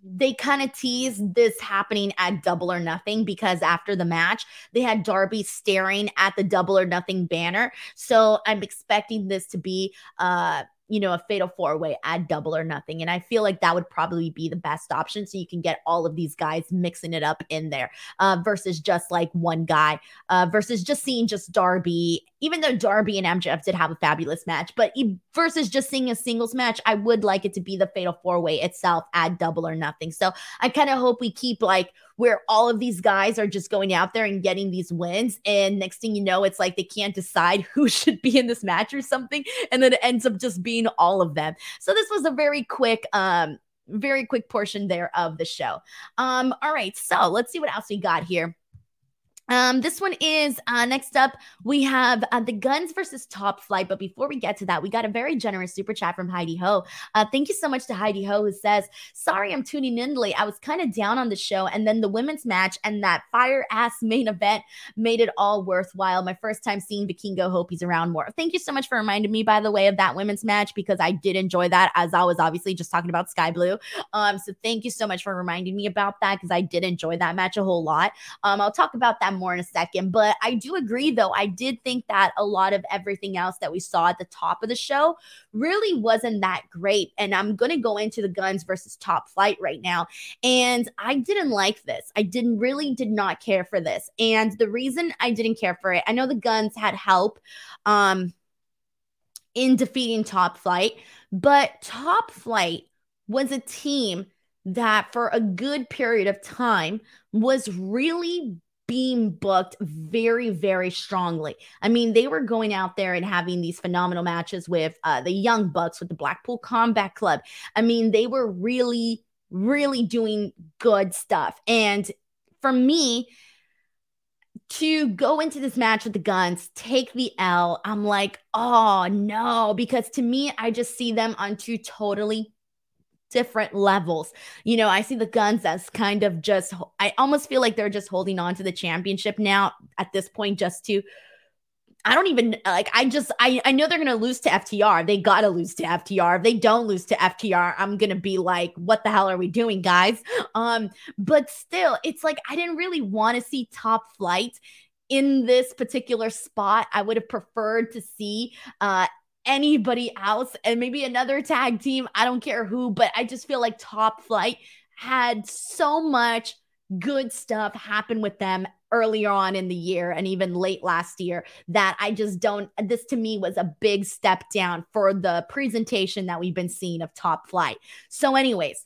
they kind of teased this happening at double or nothing because after the match, they had Darby staring at the double or nothing banner. So I'm expecting this to be uh you know, a fatal four way at double or nothing. And I feel like that would probably be the best option. So you can get all of these guys mixing it up in there uh, versus just like one guy uh, versus just seeing just Darby, even though Darby and MJF did have a fabulous match, but versus just seeing a singles match, I would like it to be the fatal four way itself at double or nothing. So I kind of hope we keep like where all of these guys are just going out there and getting these wins. And next thing you know, it's like they can't decide who should be in this match or something. And then it ends up just being all of them. So this was a very quick, um, very quick portion there of the show. Um, all right, so let's see what else we got here. Um, this one is uh, next up. We have uh, the Guns versus Top Flight. But before we get to that, we got a very generous super chat from Heidi Ho. Uh, thank you so much to Heidi Ho, who says, Sorry, I'm tuning in late. I was kind of down on the show, and then the women's match and that fire ass main event made it all worthwhile. My first time seeing Vikingo. Hope he's around more. Thank you so much for reminding me, by the way, of that women's match because I did enjoy that as I was obviously just talking about Skye Blue. Um, so thank you so much for reminding me about that because I did enjoy that match a whole lot. Um, I'll talk about that more in a second. But I do agree, though. I did think that a lot of everything else that we saw at the top of the show really wasn't that great. And I'm going to go into the guns versus top flight right now. And I didn't like this. I didn't really did not care for this. And the reason I didn't care for it, I know the guns had help um, in defeating top flight, but top flight was a team that for a good period of time was really being booked very, very strongly. I mean, they were going out there and having these phenomenal matches with uh, the Young Bucks, with the Blackpool Combat Club. I mean, they were really, really doing good stuff. And for me, to go into this match with the guns, take the L, I'm like, oh no, because to me, I just see them on two totally different levels. You know, I see the guns as kind of just, I almost feel like they're just holding on to the championship now at this point, just to. I don't even like I just I I know they're going to lose to FTR. They got to lose to FTR. If they don't lose to FTR, I'm going to be like what the hell are we doing, guys? Um but still it's like I didn't really want to see top flight in this particular spot. I would have preferred to see uh anybody else and maybe another tag team. I don't care who, but I just feel like Top Flight had so much good stuff happen with them earlier on in the year and even late last year that I just don't. This to me was a big step down for the presentation that we've been seeing of Top Flight. So, anyways,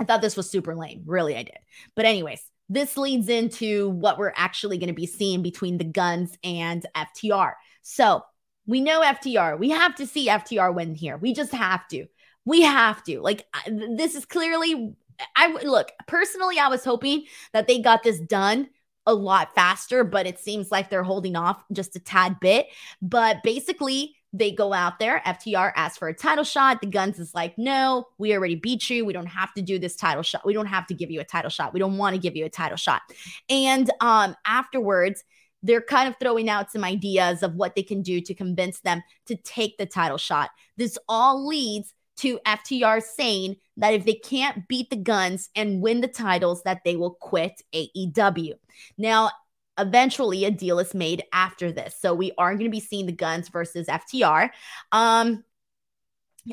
I thought this was super lame. Really, I did. But, anyways, this leads into what we're actually going to be seeing between the guns and FTR. So, we know FTR. We have to see FTR win here. We just have to. We have to. Like this is clearly I look, personally I was hoping that they got this done a lot faster, but it seems like they're holding off just a tad bit. But basically, they go out there. FTR asks for a title shot. The Guns is like, no, we already beat you. We don't have to do this title shot. We don't have to give you a title shot. We don't want to give you a title shot. And um, afterwards, they're kind of throwing out some ideas of what they can do to convince them to take the title shot. This all leads to FTR saying that if they can't beat the guns and win the titles that they will quit AEW. Now, eventually a deal is made after this. So we are going to be seeing the guns versus FTR. Um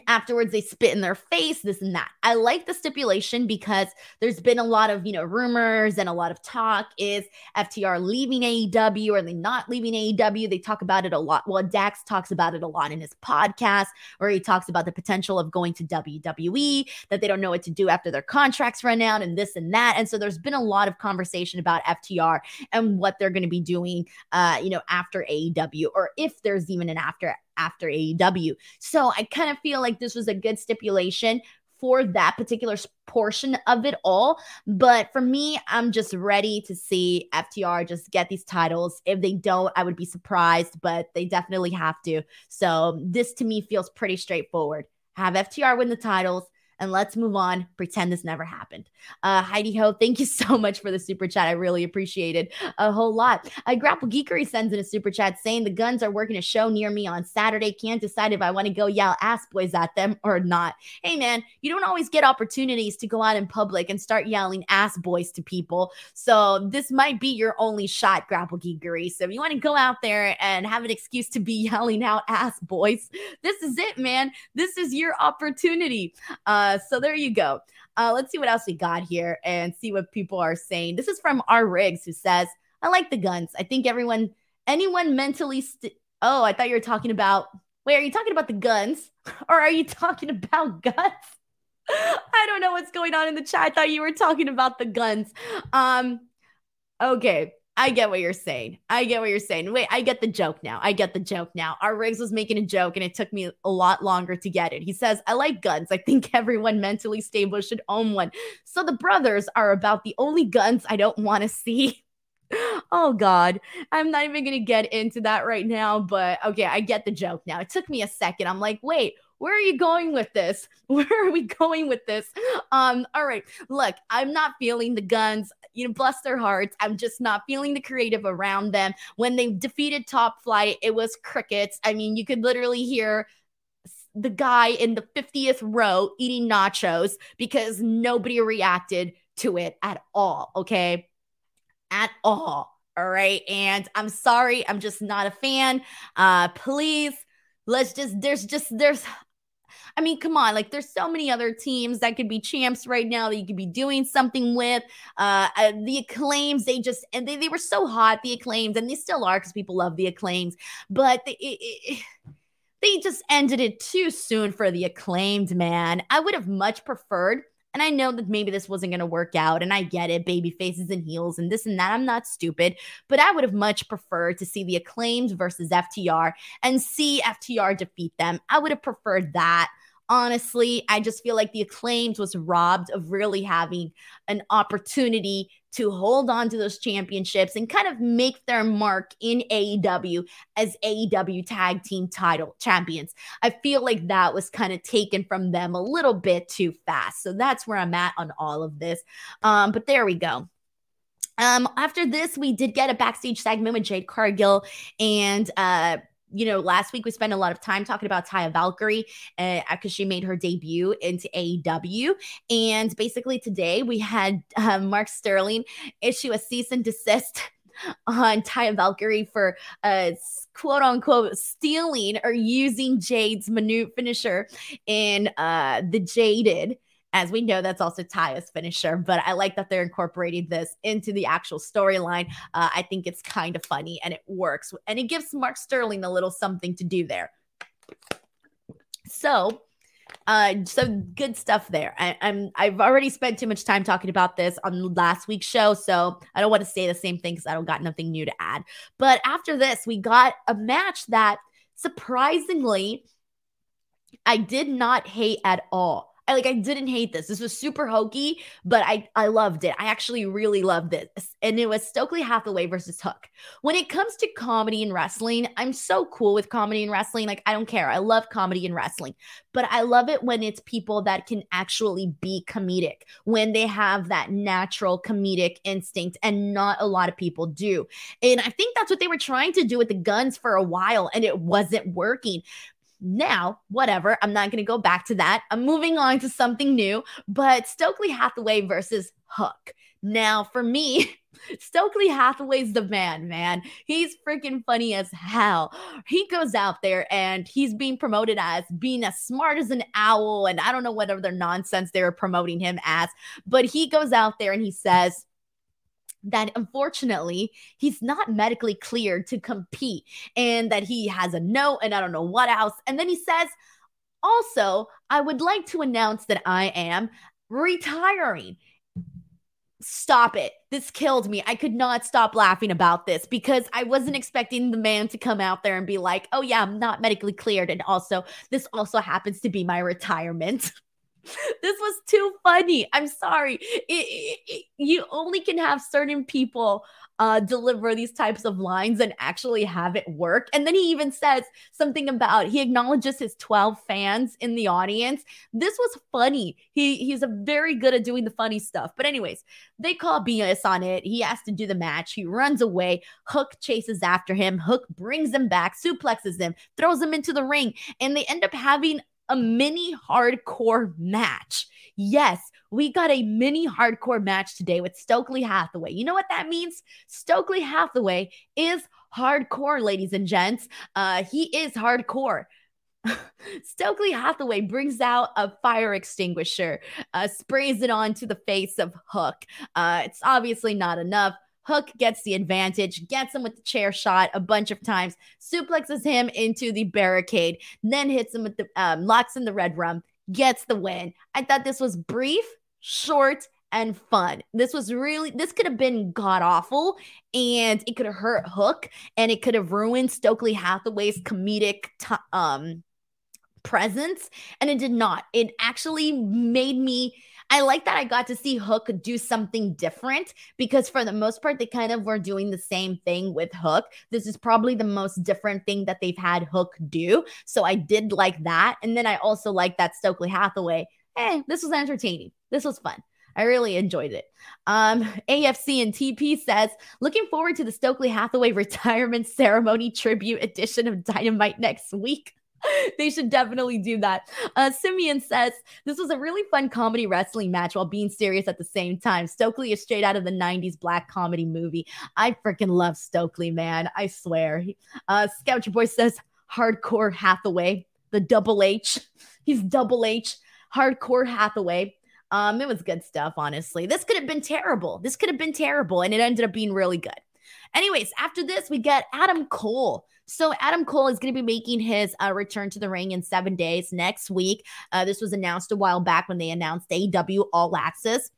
afterwards they spit in their face this and that. I like the stipulation because there's been a lot of you know rumors and a lot of talk. Is ftr leaving aew or they not leaving aew they talk about it a lot. Well dax talks about it a lot in his podcast where he talks about the potential of going to wwe that they don't know what to do after their contracts run out and this and that. And so there's been a lot of conversation about ftr and what they're going to be doing uh you know after aew or if there's even an after after AEW. So I kind of feel like this was a good stipulation for that particular portion of it all. But for me, I'm just ready to see FTR just get these titles. If they don't, I would be surprised, but they definitely have to. So this to me feels pretty straightforward. Have FTR win the titles and let's move on. Pretend this never happened. Uh, Heidi Ho, thank you so much for the super chat. I really appreciate it a whole lot. Uh, Grapple Geekery sends in a super chat saying the guns are working a show near me on Saturday. Can't decide if I want to go yell ass boys at them or not. Hey man, you don't always get opportunities to go out in public and start yelling ass boys to people. So this might be your only shot, Grapple Geekery. So if you want to go out there and have an excuse to be yelling out ass boys, this is it, man. This is your opportunity. Uh, uh, so there you go. Uh, let's see what else we got here and see what people are saying. This is from R Riggs who says, I like the guns. I think everyone, anyone mentally, st- oh, I thought you were talking about, wait, are you talking about the guns or are you talking about guns? I don't know what's going on in the chat. I thought you were talking about the guns. Um, okay. I get what you're saying. I get what you're saying. Wait, I get the joke now. I get the joke now. Our Riggs was making a joke and it took me a lot longer to get it. He says, I like guns. I think everyone mentally stable should own one. So the brothers are about the only guns I don't want to see. oh God. I'm not even going to get into that right now, but okay, I get the joke now. It took me a second. I'm like, wait, where are you going with this? Where are we going with this? Um, all right. Look, I'm not feeling the guns. You know, bless their hearts. I'm just not feeling the creative around them. When they defeated Top Flight, it was crickets. I mean, you could literally hear the guy in the 50th row eating nachos because nobody reacted to it at all. Okay. At all. All right. And I'm sorry, I'm just not a fan. Uh, please, let's just, there's just, there's, I mean, come on, like there's so many other teams that could be champs right now that you could be doing something with. Uh, uh the acclaims, they just and they, they were so hot, the acclaims, and they still are because people love the acclaims, but they, it, it, they just ended it too soon for the acclaimed man. I would have much preferred and I know that maybe this wasn't going to work out, and I get it, baby faces and heels and this and that. I'm not stupid, but I would have much preferred to see the acclaimed versus FTR and see FTR defeat them. I would have preferred that honestly, I just feel like the acclaimed was robbed of really having an opportunity to hold on to those championships and kind of make their mark in AEW as AEW tag team title champions. I feel like that was kind of taken from them a little bit too fast. So that's where I'm at on all of this. Um, but there we go. Um, after this, we did get a backstage segment with Jade Cargill and uh you know, last week we spent a lot of time talking about Taya Valkyrie because uh, she made her debut into AEW. And basically today we had uh, Mark Sterling issue a cease and desist on Taya Valkyrie for uh, quote unquote stealing or using Jade's minute finisher in uh, the Jaded. As we know, that's also Taya's finisher, but I like that they're incorporating this into the actual storyline. Uh, I think it's kind of funny and it works. And it gives Mark Sterling a little something to do there. So, uh, so good stuff there. I, am I've already spent too much time talking about this on last week's show, so I don't want to say the same thing because I don't got nothing new to add. But after this, we got a match that surprisingly I did not hate at all. I like I didn't hate this. This was super hokey, but I I loved it. I actually really loved this. And it was Stokely Hathaway versus Hook. When it comes to comedy and wrestling, I'm so cool with comedy and wrestling. Like I don't care. I love comedy and wrestling. But I love it when it's people that can actually be comedic, when they have that natural comedic instinct and not a lot of people do. And I think that's what they were trying to do with the guns for a while and it wasn't working. Now, whatever, I'm not going to go back to that. I'm moving on to something new, but Stokely Hathaway versus Hook. Now, for me, Stokely Hathaway's the man, man. He's freaking funny as hell. He goes out there and he's being promoted as being as smart as an owl. And I don't know what other nonsense they're promoting him as, but he goes out there and he says, that unfortunately he's not medically cleared to compete and that he has a note and I don't know what else. And then he says, also, I would like to announce that I am retiring. Stop it. This killed me. I could not stop laughing about this because I wasn't expecting the man to come out there and be like, oh, yeah, I'm not medically cleared. And also, this also happens to be my retirement. this was too funny. I'm sorry. It, it, it, you only can have certain people uh, deliver these types of lines and actually have it work. And then he even says something about he acknowledges his 12 fans in the audience. This was funny. He he's a very good at doing the funny stuff. But anyways, they call BS on it. He has to do the match. He runs away. Hook chases after him. Hook brings him back, suplexes him, throws him into the ring, and they end up having a mini hardcore match. Yes, we got a mini hardcore match today with Stokely Hathaway. You know what that means? Stokely Hathaway is hardcore, ladies and gents. Uh, he is hardcore. Stokely Hathaway brings out a fire extinguisher, uh, sprays it onto the face of Hook. Uh, it's obviously not enough. Hook gets the advantage, gets him with the chair shot a bunch of times, suplexes him into the barricade, then hits him with the um, locks in the red rum, gets the win. I thought this was brief, short, and fun. This was really, this could have been god awful and it could have hurt Hook and it could have ruined Stokely Hathaway's comedic t- um presence and it did not. It actually made me I like that I got to see Hook do something different because for the most part, they kind of were doing the same thing with Hook. This is probably the most different thing that they've had Hook do. So I did like that. And then I also like that Stokely Hathaway. Eh, this was entertaining. This was fun. I really enjoyed it. Um, AFC and TP says, looking forward to the Stokely Hathaway retirement ceremony tribute edition of Dynamite next week. they should definitely do that. Uh, Simeon says this was a really fun comedy wrestling match while being serious at the same time. Stokely is straight out of the 90s black comedy movie. I freaking love Stokely, man. I swear. Uh, Scout Boy says hardcore Hathaway, the double H. He's double H, hardcore Hathaway. Um, it was good stuff, honestly. This could have been terrible. This could have been terrible, and it ended up being really good. Anyways, after this, we get Adam Cole. So Adam Cole is going to be making his uh, return to the ring in seven days next week. Uh, this was announced a while back when they announced AEW All Access.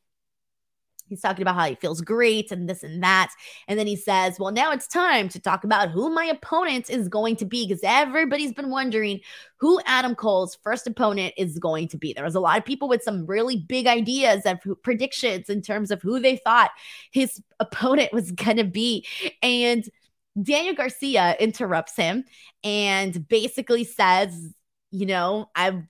He's talking about how he feels great and this and that. And then he says, Well, now it's time to talk about who my opponent is going to be because everybody's been wondering who Adam Cole's first opponent is going to be. There was a lot of people with some really big ideas of predictions in terms of who they thought his opponent was going to be. And Daniel Garcia interrupts him and basically says, you know, I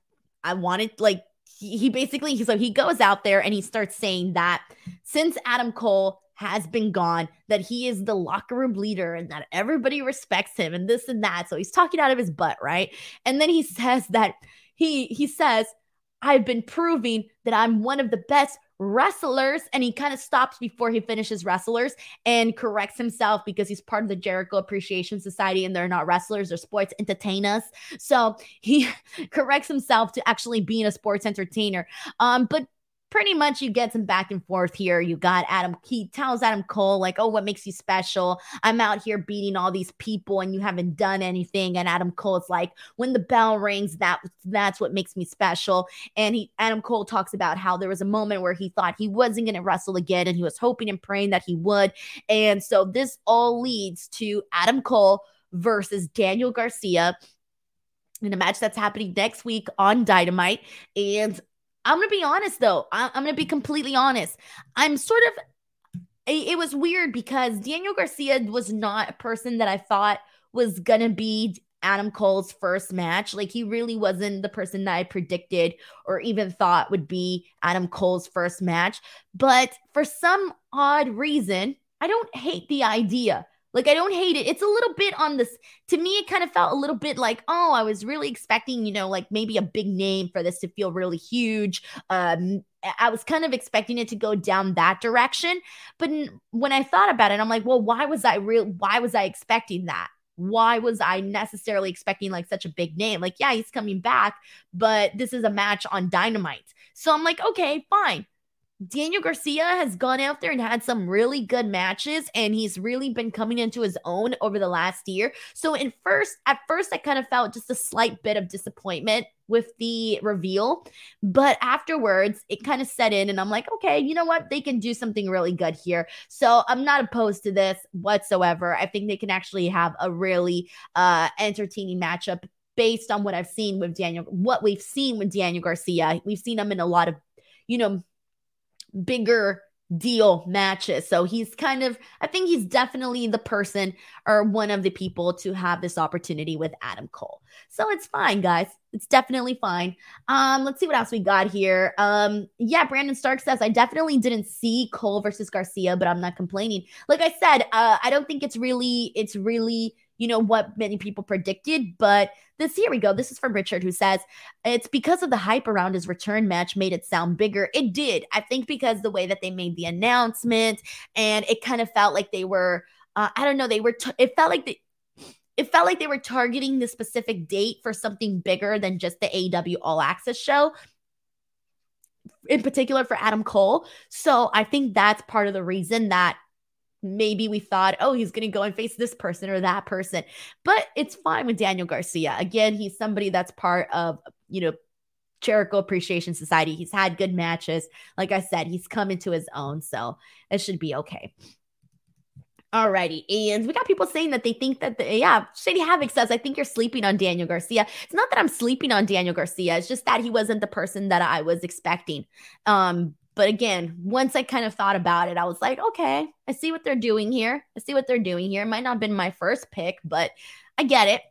I wanted like he, he basically so he goes out there and he starts saying that since Adam Cole has been gone, that he is the locker room leader and that everybody respects him and this and that. So he's talking out of his butt, right? And then he says that he he says, I've been proving that I'm one of the best wrestlers and he kind of stops before he finishes wrestlers and corrects himself because he's part of the Jericho Appreciation Society and they're not wrestlers they're sports entertainers. So he corrects himself to actually being a sports entertainer. Um but pretty much you get some back and forth here. You got Adam, he tells Adam Cole, like, oh, what makes you special? I'm out here beating all these people and you haven't done anything. And Adam Cole is like, when the bell rings, that that's what makes me special. And he Adam Cole talks about how there was a moment where he thought he wasn't gonna wrestle again and he was hoping and praying that he would. And so this all leads to Adam Cole versus Daniel Garcia in a match that's happening next week on Dynamite. And I'm gonna be honest though. I- I'm gonna be completely honest. I'm sort of. It, was weird because Daniel Garcia was not a person that I thought was gonna be Adam Cole's first match. Like he really wasn't the person that I predicted or even thought would be Adam Cole's first match. But for some odd reason, I don't hate the idea. Like I don't hate it. It's a little bit on this. To me, it kind of felt a little bit like, oh, I was really expecting, you know, like maybe a big name for this to feel really huge. Um, I was kind of expecting it to go down that direction. But when I thought about it, I'm like, well, why was I real? Why was I expecting that? Why was I necessarily expecting like such a big name? Like, yeah, he's coming back, but this is a match on Dynamite. So I'm like, okay, fine. Daniel Garcia has gone out there and had some really good matches and he's really been coming into his own over the last year. So in first at first I kind of felt just a slight bit of disappointment with the reveal, but afterwards it kind of set in and I'm like, okay, you know what? They can do something really good here. So I'm not opposed to this whatsoever. I think they can actually have a really uh entertaining matchup based on what I've seen with Daniel what we've seen with Daniel Garcia. We've seen him in a lot of you know bigger deal matches. So he's kind of, I think he's definitely the person or one of the people to have this opportunity with Adam Cole. So it's fine, guys. It's definitely fine. Um, let's see what else we got here. Um, yeah, Brandon Stark says I definitely didn't see Cole versus Garcia, but I'm not complaining. Like I said, uh, I don't think it's really, it's really you know, what many people predicted. But this, here we go. This is from Richard, who says it's because of the hype around his return match made it sound bigger. It did. I think because the way that they made the announcement and it kind of felt like they were, uh, I don't know, they were, t- it felt like the, it felt like they were targeting the specific date for something bigger than just the AEW All Access show in particular for Adam Cole. So I think that's part of the reason that maybe we thought, oh, he's going to go and face this person or that person. But it's fine with Daniel Garcia. Again, he's somebody that's part of, you know, Jericho Appreciation Society. He's had good matches. Like I said, he's come into his own. So it should be okay. Alrighty, and we got people saying that they think that the, yeah, Shady Havoc says, I think you're sleeping on Daniel Garcia. It's not that I'm sleeping on Daniel Garcia, it's just that he wasn't the person that I was expecting. Um, but again, once I kind of thought about it, I was like, okay, I see what they're doing here. I see what they're doing here. It might not have been my first pick, but I get it.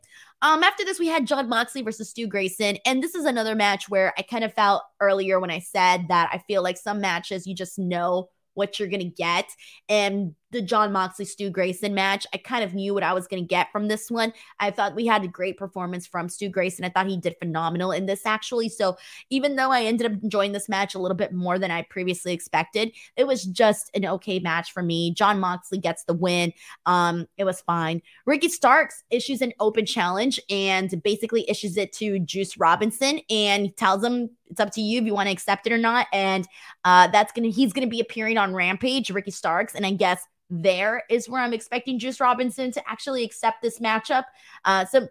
Um, after this, we had Jon Moxley versus Stu Grayson. And this is another match where I kind of felt earlier when I said that I feel like some matches you just know what you're going to get. And the Jon Moxley Stu Grayson match. I kind of knew what I was going to get from this one. I thought we had a great performance from Stu Grayson. I thought he did phenomenal in this actually. So even though I ended up enjoying this match a little bit more than I previously expected, it was just an okay match for me. Jon Moxley gets the win. Um, it was fine. Ricky Starks issues an open challenge and basically issues it to Juice Robinson and tells him it's up to you if you want to accept it or not. And uh, that's gonna he's gonna be appearing on Rampage, Ricky Starks, and I guess there is where I'm expecting Juice Robinson to actually accept this matchup. Uh, so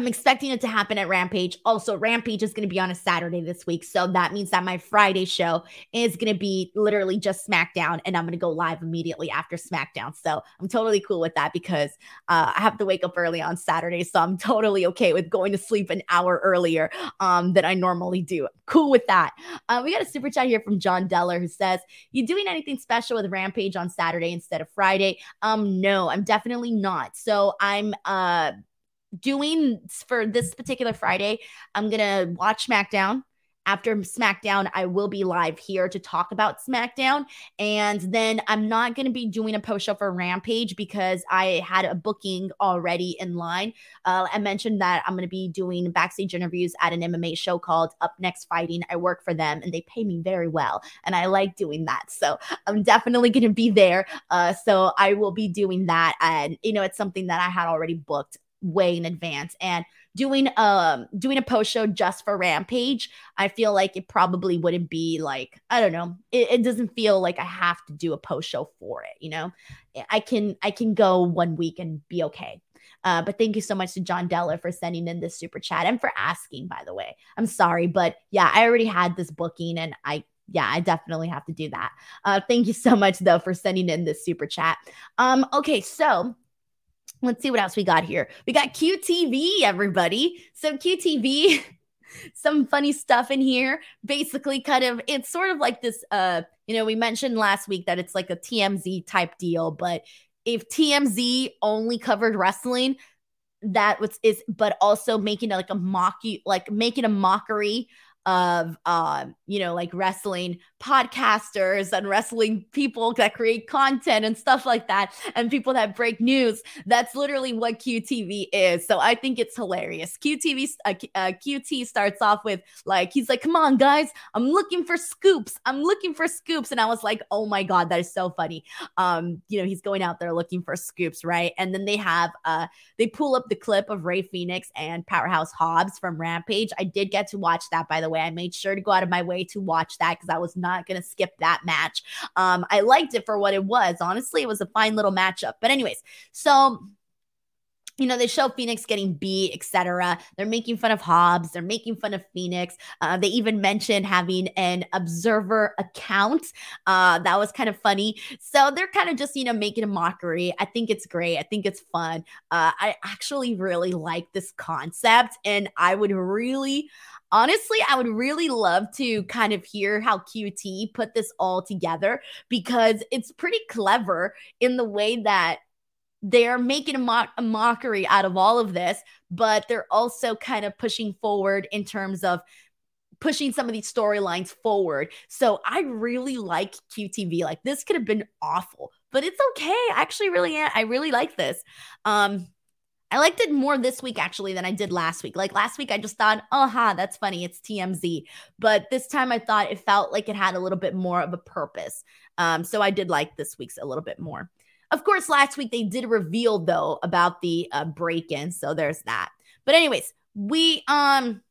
I'm expecting it to happen at Rampage. Also, Rampage is going to be on a Saturday this week. So that means that my Friday show is going to be literally just SmackDown, and I'm going to go live immediately after SmackDown. So I'm totally cool with that because uh, I have to wake up early on Saturday. So I'm totally okay with going to sleep an hour earlier um, than I normally do. Cool with that. Uh, we got a super chat here from John Deller who says, You doing anything special with Rampage on Saturday instead of Friday? Um, no, I'm definitely not. So I'm uh doing for this particular Friday, I'm going to watch SmackDown. After SmackDown, I will be live here to talk about SmackDown. And then I'm not going to be doing a post show for Rampage because I had a booking already in line. Uh, I mentioned that I'm going to be doing backstage interviews at an MMA show called Up Next Fighting. I work for them and they pay me very well. And I like doing that. So I'm definitely going to be there. Uh, so I will be doing that. And, you know, it's something that I had already booked way in advance and doing um doing a post show just for rampage i feel like it probably wouldn't be like i don't know it, it, doesn't feel like i have to do a post show for it you know i can i can go one week and be okay uh, but thank you so much to John Deller for sending in this super chat and for asking, by the way. I'm sorry, but yeah, I already had this booking and I yeah, I definitely have to do that. Uh, thank you so much though for sending in this super chat. Um, okay, so Let's see what else we got here. We got QTV, everybody. So, QTV, some funny stuff in here. Basically, kind of, it's sort of like this. Uh, you know, we mentioned last week that it's like a TMZ type deal, but if TMZ only covered wrestling, that was is, but also making like a mocky like making a mockery of um, you know, like wrestling podcasters and wrestling people that create content and stuff like that, and people that break news. That's literally what QTV is. So I think it's hilarious. QTV, uh, uh, QT starts off with like, he's like, "Come on, guys, I'm looking for scoops. I'm looking for scoops," and I was like, "Oh my god, that is so funny." Um, you know, he's going out there looking for scoops, right? And then they have uh, they pull up the clip of Rey Phoenix and Powerhouse Hobbs from Rampage. I did get to watch that, by the way. I made sure to go out of my way to watch that because I was not going to skip that match. Um, I liked it for what it was. Honestly, it was a fine little matchup. But, anyways, so you know, they show Phoenix getting beat, etc. They're making fun of Hobbs. They're making fun of Phoenix. Uh, they even mentioned having an observer account. Uh, that was kind of funny. So they're kind of just, you know, making a mockery. I think it's great. I think it's fun. Uh, I actually really like this concept, and I would really, honestly, I would really love to kind of hear how QT put this all together because it's pretty clever in the way that they're making a, mock- a mockery out of all of this, but they're also kind of pushing forward in terms of pushing some of these storylines forward. So I really like QTV. Like this could have been awful, but it's okay. I actually really I really like this. Um I liked it more this week actually than I did last week. Like last week, I just thought, oh, ha, that's funny. It's TMZ. But this time I thought it felt like it had a little bit more of a purpose. Um, so I did like this week's a little bit more. Of course, last week they did reveal though about the uh, break in. So there's that. But, anyways, we, um,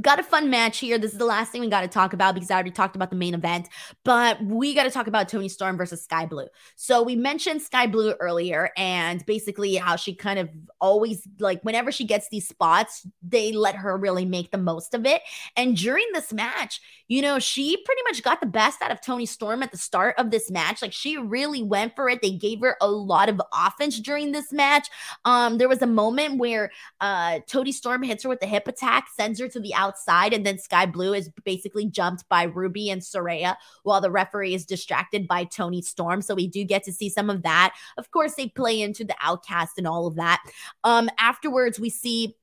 Got a fun match here. This is the last thing we got to talk about because I already talked about the main event, but we got to talk about Toni Storm versus Skye Blue. So we mentioned Skye Blue earlier and basically how she kind of always like whenever she gets these spots, they let her really make the most of it. And during this match, you know, she pretty much got the best out of Toni Storm at the start of this match. Like she really went for it. They gave her a lot of offense during this match. Um, there was a moment where uh Toni Storm hits her with the hip attack, sends her to the outside, and then Skye Blue is basically jumped by Ruby and Saraya while the referee is distracted by Toni Storm. So we do get to see some of that. Of course, they play into the outcast and all of that. Um, afterwards, we see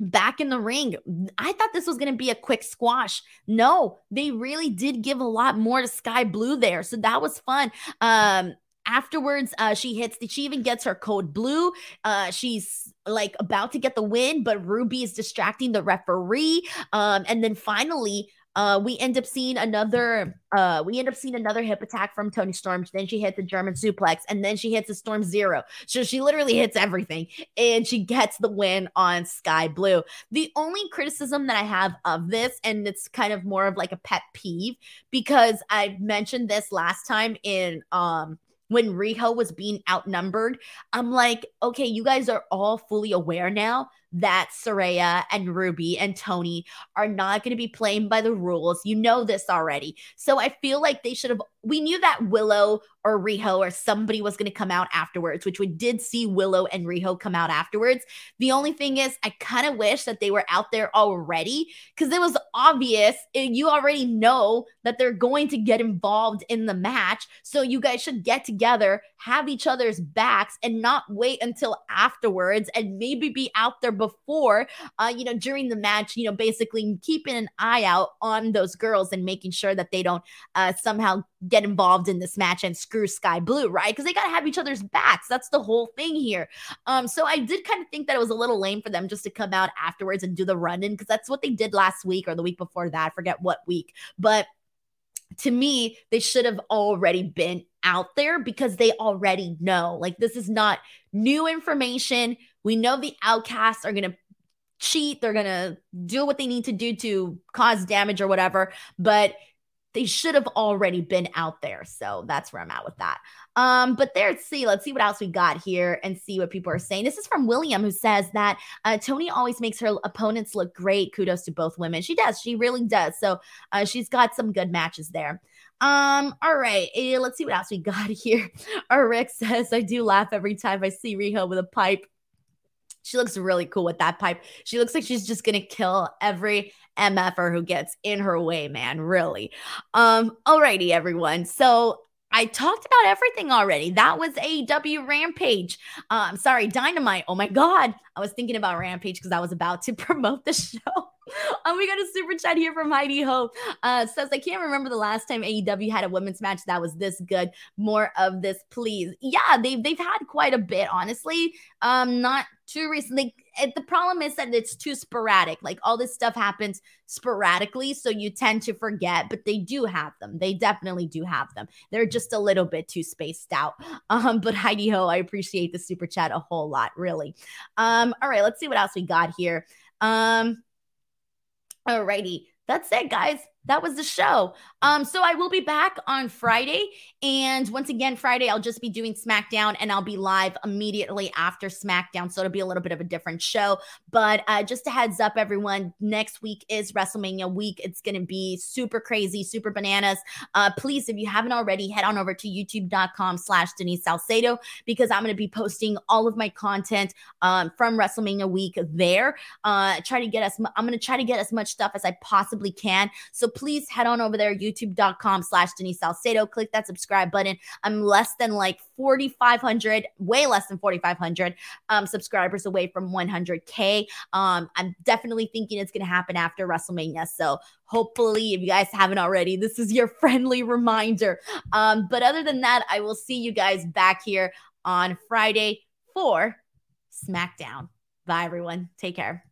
back in the ring. I thought this was going to be a quick squash. No, they really did give a lot more to Skye Blue there. So that was fun. Um afterwards uh she hits she even gets her code blue uh she's like about to get the win but ruby is distracting the referee um and then finally uh, we end up seeing another uh, we end up seeing another hip attack from Toni Storm. Then she hits a German suplex, and then she hits a Storm Zero. So she literally hits everything, and she gets the win on Skye Blue. The only criticism that I have of this, and it's kind of more of like a pet peeve, because I mentioned this last time in um when Riho was being outnumbered. I'm like, okay, you guys are all fully aware now that Saraya and Ruby and Toni are not going to be playing by the rules. You know this already. So I feel like they should have. We knew that Willow or Riho or somebody was going to come out afterwards, which we did see Willow and Riho come out afterwards. The only thing is, I kind of wish that they were out there already because it was obvious. Eh, you already know that they're going to get involved in the match. So you guys should get together, have each other's backs, and not wait until afterwards and maybe be out there before, uh, you know, during the match, you know, basically keeping an eye out on those girls and making sure that they don't uh, somehow get involved in this match and screw Skye Blue, right? Because they got to have each other's backs. That's the whole thing here. Um, so I did kind of think that it was a little lame for them just to come out afterwards and do the run in because that's what they did last week or the week before that. I forget what week, but to me, they should have already been out there because they already know. Like, this is not new information. We know the outcasts are going to cheat, they're going to do what they need to do to cause damage or whatever. But they should have already been out there. So that's where I'm at with that. Um, but there, let's see, let's see what else we got here and see what people are saying. This is from William, who says that uh, Toni always makes her opponents look great. Kudos to both women. She does, she really does. So uh, she's got some good matches there. Um, all right, eh, let's see what else we got here. Our Rick says, I do laugh every time I see Riho with a pipe. She looks really cool with that pipe. She looks like she's just gonna kill every MFer who gets in her way, man. Really. Um, alrighty, everyone. So I talked about everything already. That was AEW Rampage. Um, sorry, Dynamite. Oh my God. I was thinking about Rampage because I was about to promote the show. Um, we got a super chat here from Heidi Ho. Uh, says, I can't remember the last time AEW had a women's match that was this good. More of this, please. Yeah, they've they've had quite a bit, honestly. Um, not too recently. It, the problem is that it's too sporadic. Like all this stuff happens sporadically, so you tend to forget. But they do have them. They definitely do have them. They're just a little bit too spaced out. Um, but Heidi Ho, I appreciate the super chat a whole lot, really. Um, all right, let's see what else we got here. Um, Alrighty, that's it, guys that was the show. Um, so I will be back on Friday. And once again, Friday, I'll just be doing SmackDown and I'll be live immediately after SmackDown. So it'll be a little bit of a different show. But uh, just a heads up, everyone, next week is WrestleMania week. It's going to be super crazy, super bananas. Uh, please, if you haven't already, head on over to youtube.com slash Denise Salcedo because I'm going to be posting all of my content um, from WrestleMania week there. Uh, try to get us, I'm going to try to get as much stuff as I possibly can. So please head on over there, youtube.com slash Denise Salcedo. Click that subscribe button. I'm less than like 4,500, way less than 4,500 um, subscribers away from 100K. Um, I'm definitely thinking it's going to happen after WrestleMania. So hopefully, if you guys haven't already, this is your friendly reminder. Um, but other than that, I will see you guys back here on Friday for SmackDown. Bye, everyone. Take care.